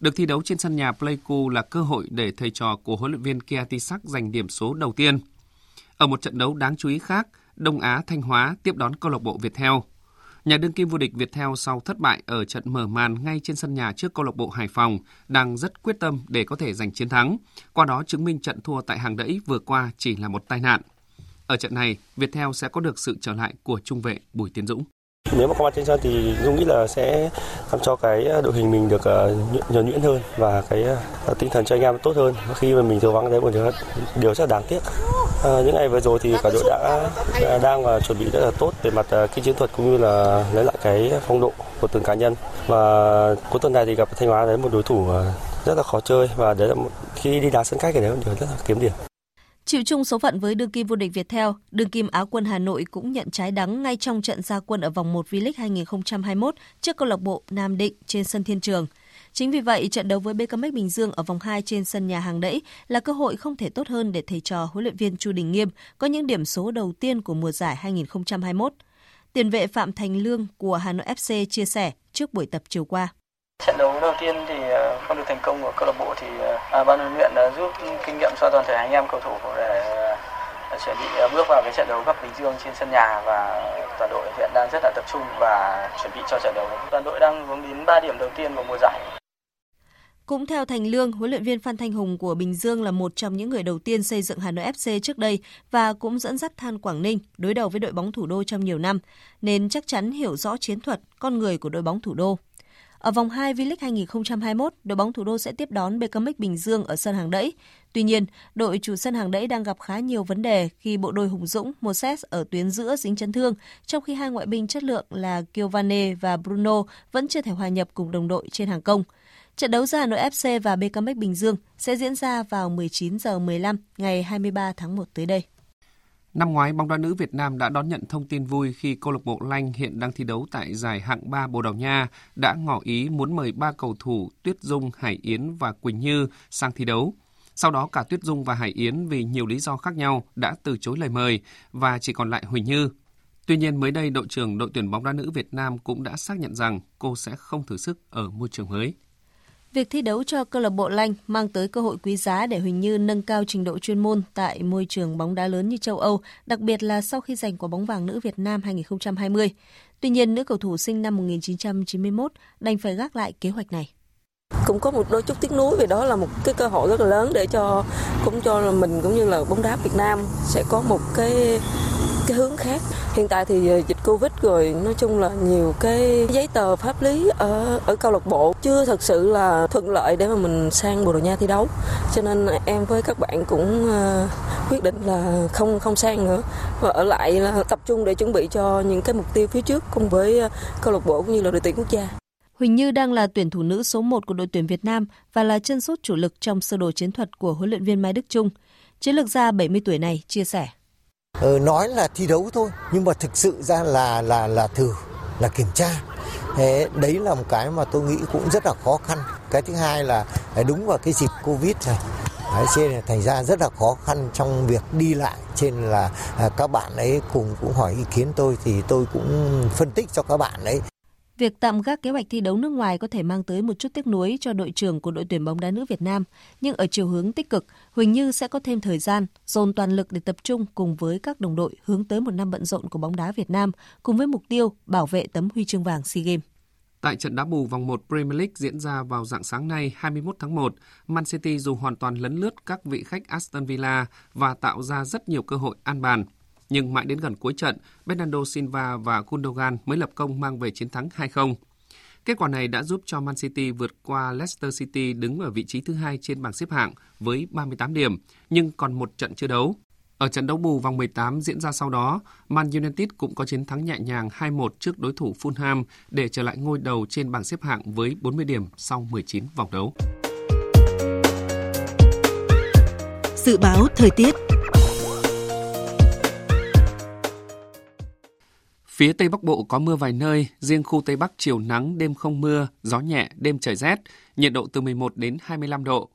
Được thi đấu trên sân nhà Pleiku là cơ hội để thầy trò của huấn luyện viên Kiatisak giành điểm số đầu tiên. Ở một trận đấu đáng chú ý khác, Đông Á Thanh Hóa tiếp đón câu lạc bộ Viettel. Nhà đương kim vô địch Viettel sau thất bại ở trận mở màn ngay trên sân nhà trước câu lạc bộ Hải Phòng đang rất quyết tâm để có thể giành chiến thắng. Qua đó chứng minh trận thua tại hàng đẫy vừa qua chỉ là một tai nạn. Ở trận này, Viettel sẽ có được sự trở lại của trung vệ Bùi Tiến Dũng. Nếu mà có mặt trên sân thì Dung nghĩ là sẽ làm cho cái ờ, đội hình mình được ờ, nhuần nhuyễn hơn và cái ờ, tinh thần cho anh em tốt hơn. Khi mà mình thiếu vắng đấy một điều, điều rất là đáng tiếc. À, những ngày vừa rồi thì cả đội đã đã đang và chuẩn bị rất là tốt về mặt kỹ chiến thuật cũng như là lấy lại cái phong độ của từng cá nhân. Và cuối tuần này thì gặp Thanh Hóa đấy một đối thủ rất là khó chơi và đấy là một, khi đi đá sân khách thì đấy là một điều rất là kiếm điểm. Chịu chung số phận với đương kim vô địch Viettel, đương kim á quân Hà Nội cũng nhận trái đắng ngay trong trận gia quân ở vòng 1 V-League 2021 trước câu lạc bộ Nam Định trên sân Thiên Trường. Chính vì vậy, trận đấu với BKMX Bình Dương ở vòng 2 trên sân nhà hàng đẫy là cơ hội không thể tốt hơn để thầy trò huấn luyện viên Chu Đình Nghiêm có những điểm số đầu tiên của mùa giải 2021. Tiền vệ Phạm Thành Lương của Hà Nội FC chia sẻ trước buổi tập chiều qua. Trận đấu đầu tiên thì ờ, không được thành công của câu lạc bộ thì ờ, à, ban huấn luyện đã giúp kinh nghiệm cho toàn thể anh em cầu thủ để ờ, chuẩn bị bước vào cái trận đấu gặp Bình Dương trên sân nhà và toàn đội hiện đang rất là tập trung và chuẩn bị cho trận đấu. Toàn đội đang hướng đến 3 điểm đầu tiên của mùa giải. Cũng theo Thành Lương, huấn luyện viên Phan Thanh Hùng của Bình Dương là một trong những người đầu tiên xây dựng Hà Nội FC trước đây và cũng dẫn dắt Than Quảng Ninh đối đầu với đội bóng thủ đô trong nhiều năm, nên chắc chắn hiểu rõ chiến thuật, con người của đội bóng thủ đô. Ở vòng 2 V-League 2021, đội bóng thủ đô sẽ tiếp đón BKMX Bình Dương ở sân hàng đẫy. Tuy nhiên, đội chủ sân hàng đẫy đang gặp khá nhiều vấn đề khi bộ đôi Hùng Dũng, Moses ở tuyến giữa dính chấn thương, trong khi hai ngoại binh chất lượng là Giovane và Bruno vẫn chưa thể hòa nhập cùng đồng đội trên hàng công. Trận đấu giữa Hà Nội FC và BKMX Bình Dương sẽ diễn ra vào 19 giờ 15 ngày 23 tháng 1 tới đây. Năm ngoái, bóng đá nữ Việt Nam đã đón nhận thông tin vui khi câu lạc bộ Lanh hiện đang thi đấu tại giải hạng 3 Bồ Đào Nha đã ngỏ ý muốn mời ba cầu thủ Tuyết Dung, Hải Yến và Quỳnh Như sang thi đấu. Sau đó cả Tuyết Dung và Hải Yến vì nhiều lý do khác nhau đã từ chối lời mời và chỉ còn lại Huỳnh Như. Tuy nhiên mới đây đội trưởng đội tuyển bóng đá nữ Việt Nam cũng đã xác nhận rằng cô sẽ không thử sức ở môi trường mới. Việc thi đấu cho câu lạc bộ Lanh mang tới cơ hội quý giá để Huỳnh Như nâng cao trình độ chuyên môn tại môi trường bóng đá lớn như châu Âu, đặc biệt là sau khi giành quả bóng vàng nữ Việt Nam 2020. Tuy nhiên, nữ cầu thủ sinh năm 1991 đành phải gác lại kế hoạch này cũng có một đôi chút tiếc nuối vì đó là một cái cơ hội rất là lớn để cho cũng cho mình cũng như là bóng đá Việt Nam sẽ có một cái cái hướng khác hiện tại thì ờ, dịch covid rồi, nói chung là nhiều cái giấy tờ pháp lý ở ở câu lạc bộ chưa thật sự là thuận lợi để mà mình sang bồ đào nha thi đấu cho nên em với các bạn cũng ờ, quyết định là không không sang nữa và ở lại là tập trung để chuẩn bị cho những cái mục tiêu phía trước cùng với ờ, câu lạc bộ cũng như là đội tuyển quốc gia Huỳnh Như đang là tuyển thủ nữ số 1 của đội tuyển Việt Nam và là chân sút chủ lực trong sơ đồ chiến thuật của huấn luyện viên Mai Đức Trung. Chiến lược gia 70 tuổi này chia sẻ. Ờ, nói là thi đấu thôi, nhưng mà thực sự ra là là là thử, là kiểm tra. Thế đấy là một cái mà tôi nghĩ cũng rất là khó khăn. Cái thứ hai là à, đúng vào cái dịp Covid này. Đấy, trên là thành ra rất là khó khăn trong việc đi lại trên là à, các bạn ấy cùng cũng hỏi ý kiến tôi thì tôi cũng phân tích cho các bạn ấy Việc tạm gác kế hoạch thi đấu nước ngoài có thể mang tới một chút tiếc nuối cho đội trưởng của đội tuyển bóng đá nữ Việt Nam, nhưng ở chiều hướng tích cực, Huỳnh Như sẽ có thêm thời gian dồn toàn lực để tập trung cùng với các đồng đội hướng tới một năm bận rộn của bóng đá Việt Nam cùng với mục tiêu bảo vệ tấm huy chương vàng SEA Games. Tại trận đá bù vòng 1 Premier League diễn ra vào dạng sáng nay 21 tháng 1, Man City dù hoàn toàn lấn lướt các vị khách Aston Villa và tạo ra rất nhiều cơ hội an bàn nhưng mãi đến gần cuối trận, Bernardo Silva và Gundogan mới lập công mang về chiến thắng 2-0. Kết quả này đã giúp cho Man City vượt qua Leicester City đứng ở vị trí thứ hai trên bảng xếp hạng với 38 điểm, nhưng còn một trận chưa đấu. Ở trận đấu bù vòng 18 diễn ra sau đó, Man United cũng có chiến thắng nhẹ nhàng 2-1 trước đối thủ Fulham để trở lại ngôi đầu trên bảng xếp hạng với 40 điểm sau 19 vòng đấu. Dự báo thời tiết Phía Tây Bắc Bộ có mưa vài nơi, riêng khu Tây Bắc chiều nắng, đêm không mưa, gió nhẹ, đêm trời rét, nhiệt độ từ 11 đến 25 độ.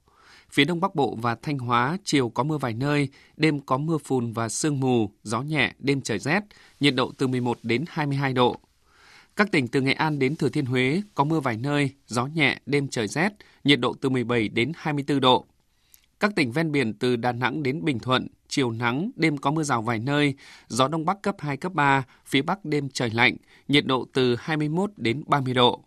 Phía Đông Bắc Bộ và Thanh Hóa chiều có mưa vài nơi, đêm có mưa phùn và sương mù, gió nhẹ, đêm trời rét, nhiệt độ từ 11 đến 22 độ. Các tỉnh từ Nghệ An đến Thừa Thiên Huế có mưa vài nơi, gió nhẹ, đêm trời rét, nhiệt độ từ 17 đến 24 độ. Các tỉnh ven biển từ Đà Nẵng đến Bình Thuận, chiều nắng, đêm có mưa rào vài nơi, gió đông bắc cấp 2, cấp 3, phía bắc đêm trời lạnh, nhiệt độ từ 21 đến 30 độ.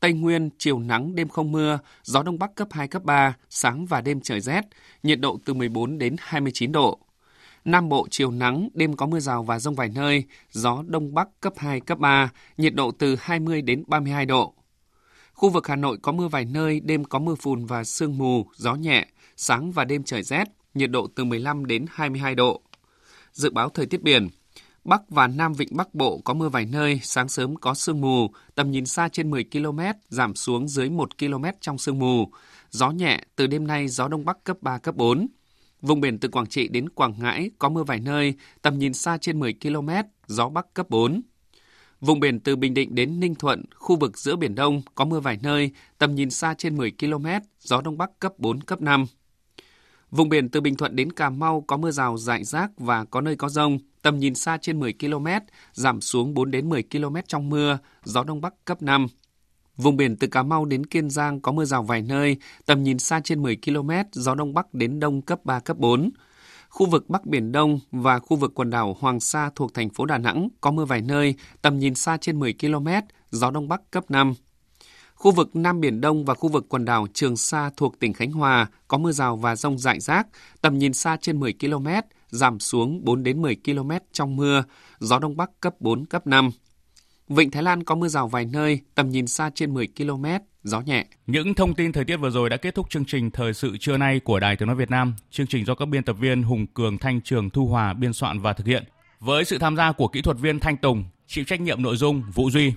Tây Nguyên, chiều nắng, đêm không mưa, gió đông bắc cấp 2, cấp 3, sáng và đêm trời rét, nhiệt độ từ 14 đến 29 độ. Nam Bộ chiều nắng, đêm có mưa rào và rông vài nơi, gió đông bắc cấp 2, cấp 3, nhiệt độ từ 20 đến 32 độ. Khu vực Hà Nội có mưa vài nơi, đêm có mưa phùn và sương mù, gió nhẹ, sáng và đêm trời rét, nhiệt độ từ 15 đến 22 độ. Dự báo thời tiết biển, Bắc và Nam Vịnh Bắc Bộ có mưa vài nơi, sáng sớm có sương mù, tầm nhìn xa trên 10 km, giảm xuống dưới 1 km trong sương mù. Gió nhẹ, từ đêm nay gió Đông Bắc cấp 3, cấp 4. Vùng biển từ Quảng Trị đến Quảng Ngãi có mưa vài nơi, tầm nhìn xa trên 10 km, gió Bắc cấp 4. Vùng biển từ Bình Định đến Ninh Thuận, khu vực giữa Biển Đông có mưa vài nơi, tầm nhìn xa trên 10 km, gió Đông Bắc cấp 4, cấp 5. Vùng biển từ Bình Thuận đến Cà Mau có mưa rào rải rác và có nơi có rông, tầm nhìn xa trên 10 km, giảm xuống 4 đến 10 km trong mưa, gió Đông Bắc cấp 5. Vùng biển từ Cà Mau đến Kiên Giang có mưa rào vài nơi, tầm nhìn xa trên 10 km, gió Đông Bắc đến Đông cấp 3, cấp 4. Khu vực Bắc Biển Đông và khu vực quần đảo Hoàng Sa thuộc thành phố Đà Nẵng có mưa vài nơi, tầm nhìn xa trên 10 km, gió Đông Bắc cấp 5. Khu vực Nam Biển Đông và khu vực quần đảo Trường Sa thuộc tỉnh Khánh Hòa có mưa rào và rông rải rác, tầm nhìn xa trên 10 km, giảm xuống 4 đến 10 km trong mưa, gió Đông Bắc cấp 4, cấp 5. Vịnh Thái Lan có mưa rào vài nơi, tầm nhìn xa trên 10 km, gió nhẹ. Những thông tin thời tiết vừa rồi đã kết thúc chương trình Thời sự trưa nay của Đài Tiếng Nói Việt Nam. Chương trình do các biên tập viên Hùng Cường, Thanh Trường, Thu Hòa biên soạn và thực hiện. Với sự tham gia của kỹ thuật viên Thanh Tùng, chịu trách nhiệm nội dung Vũ Duy.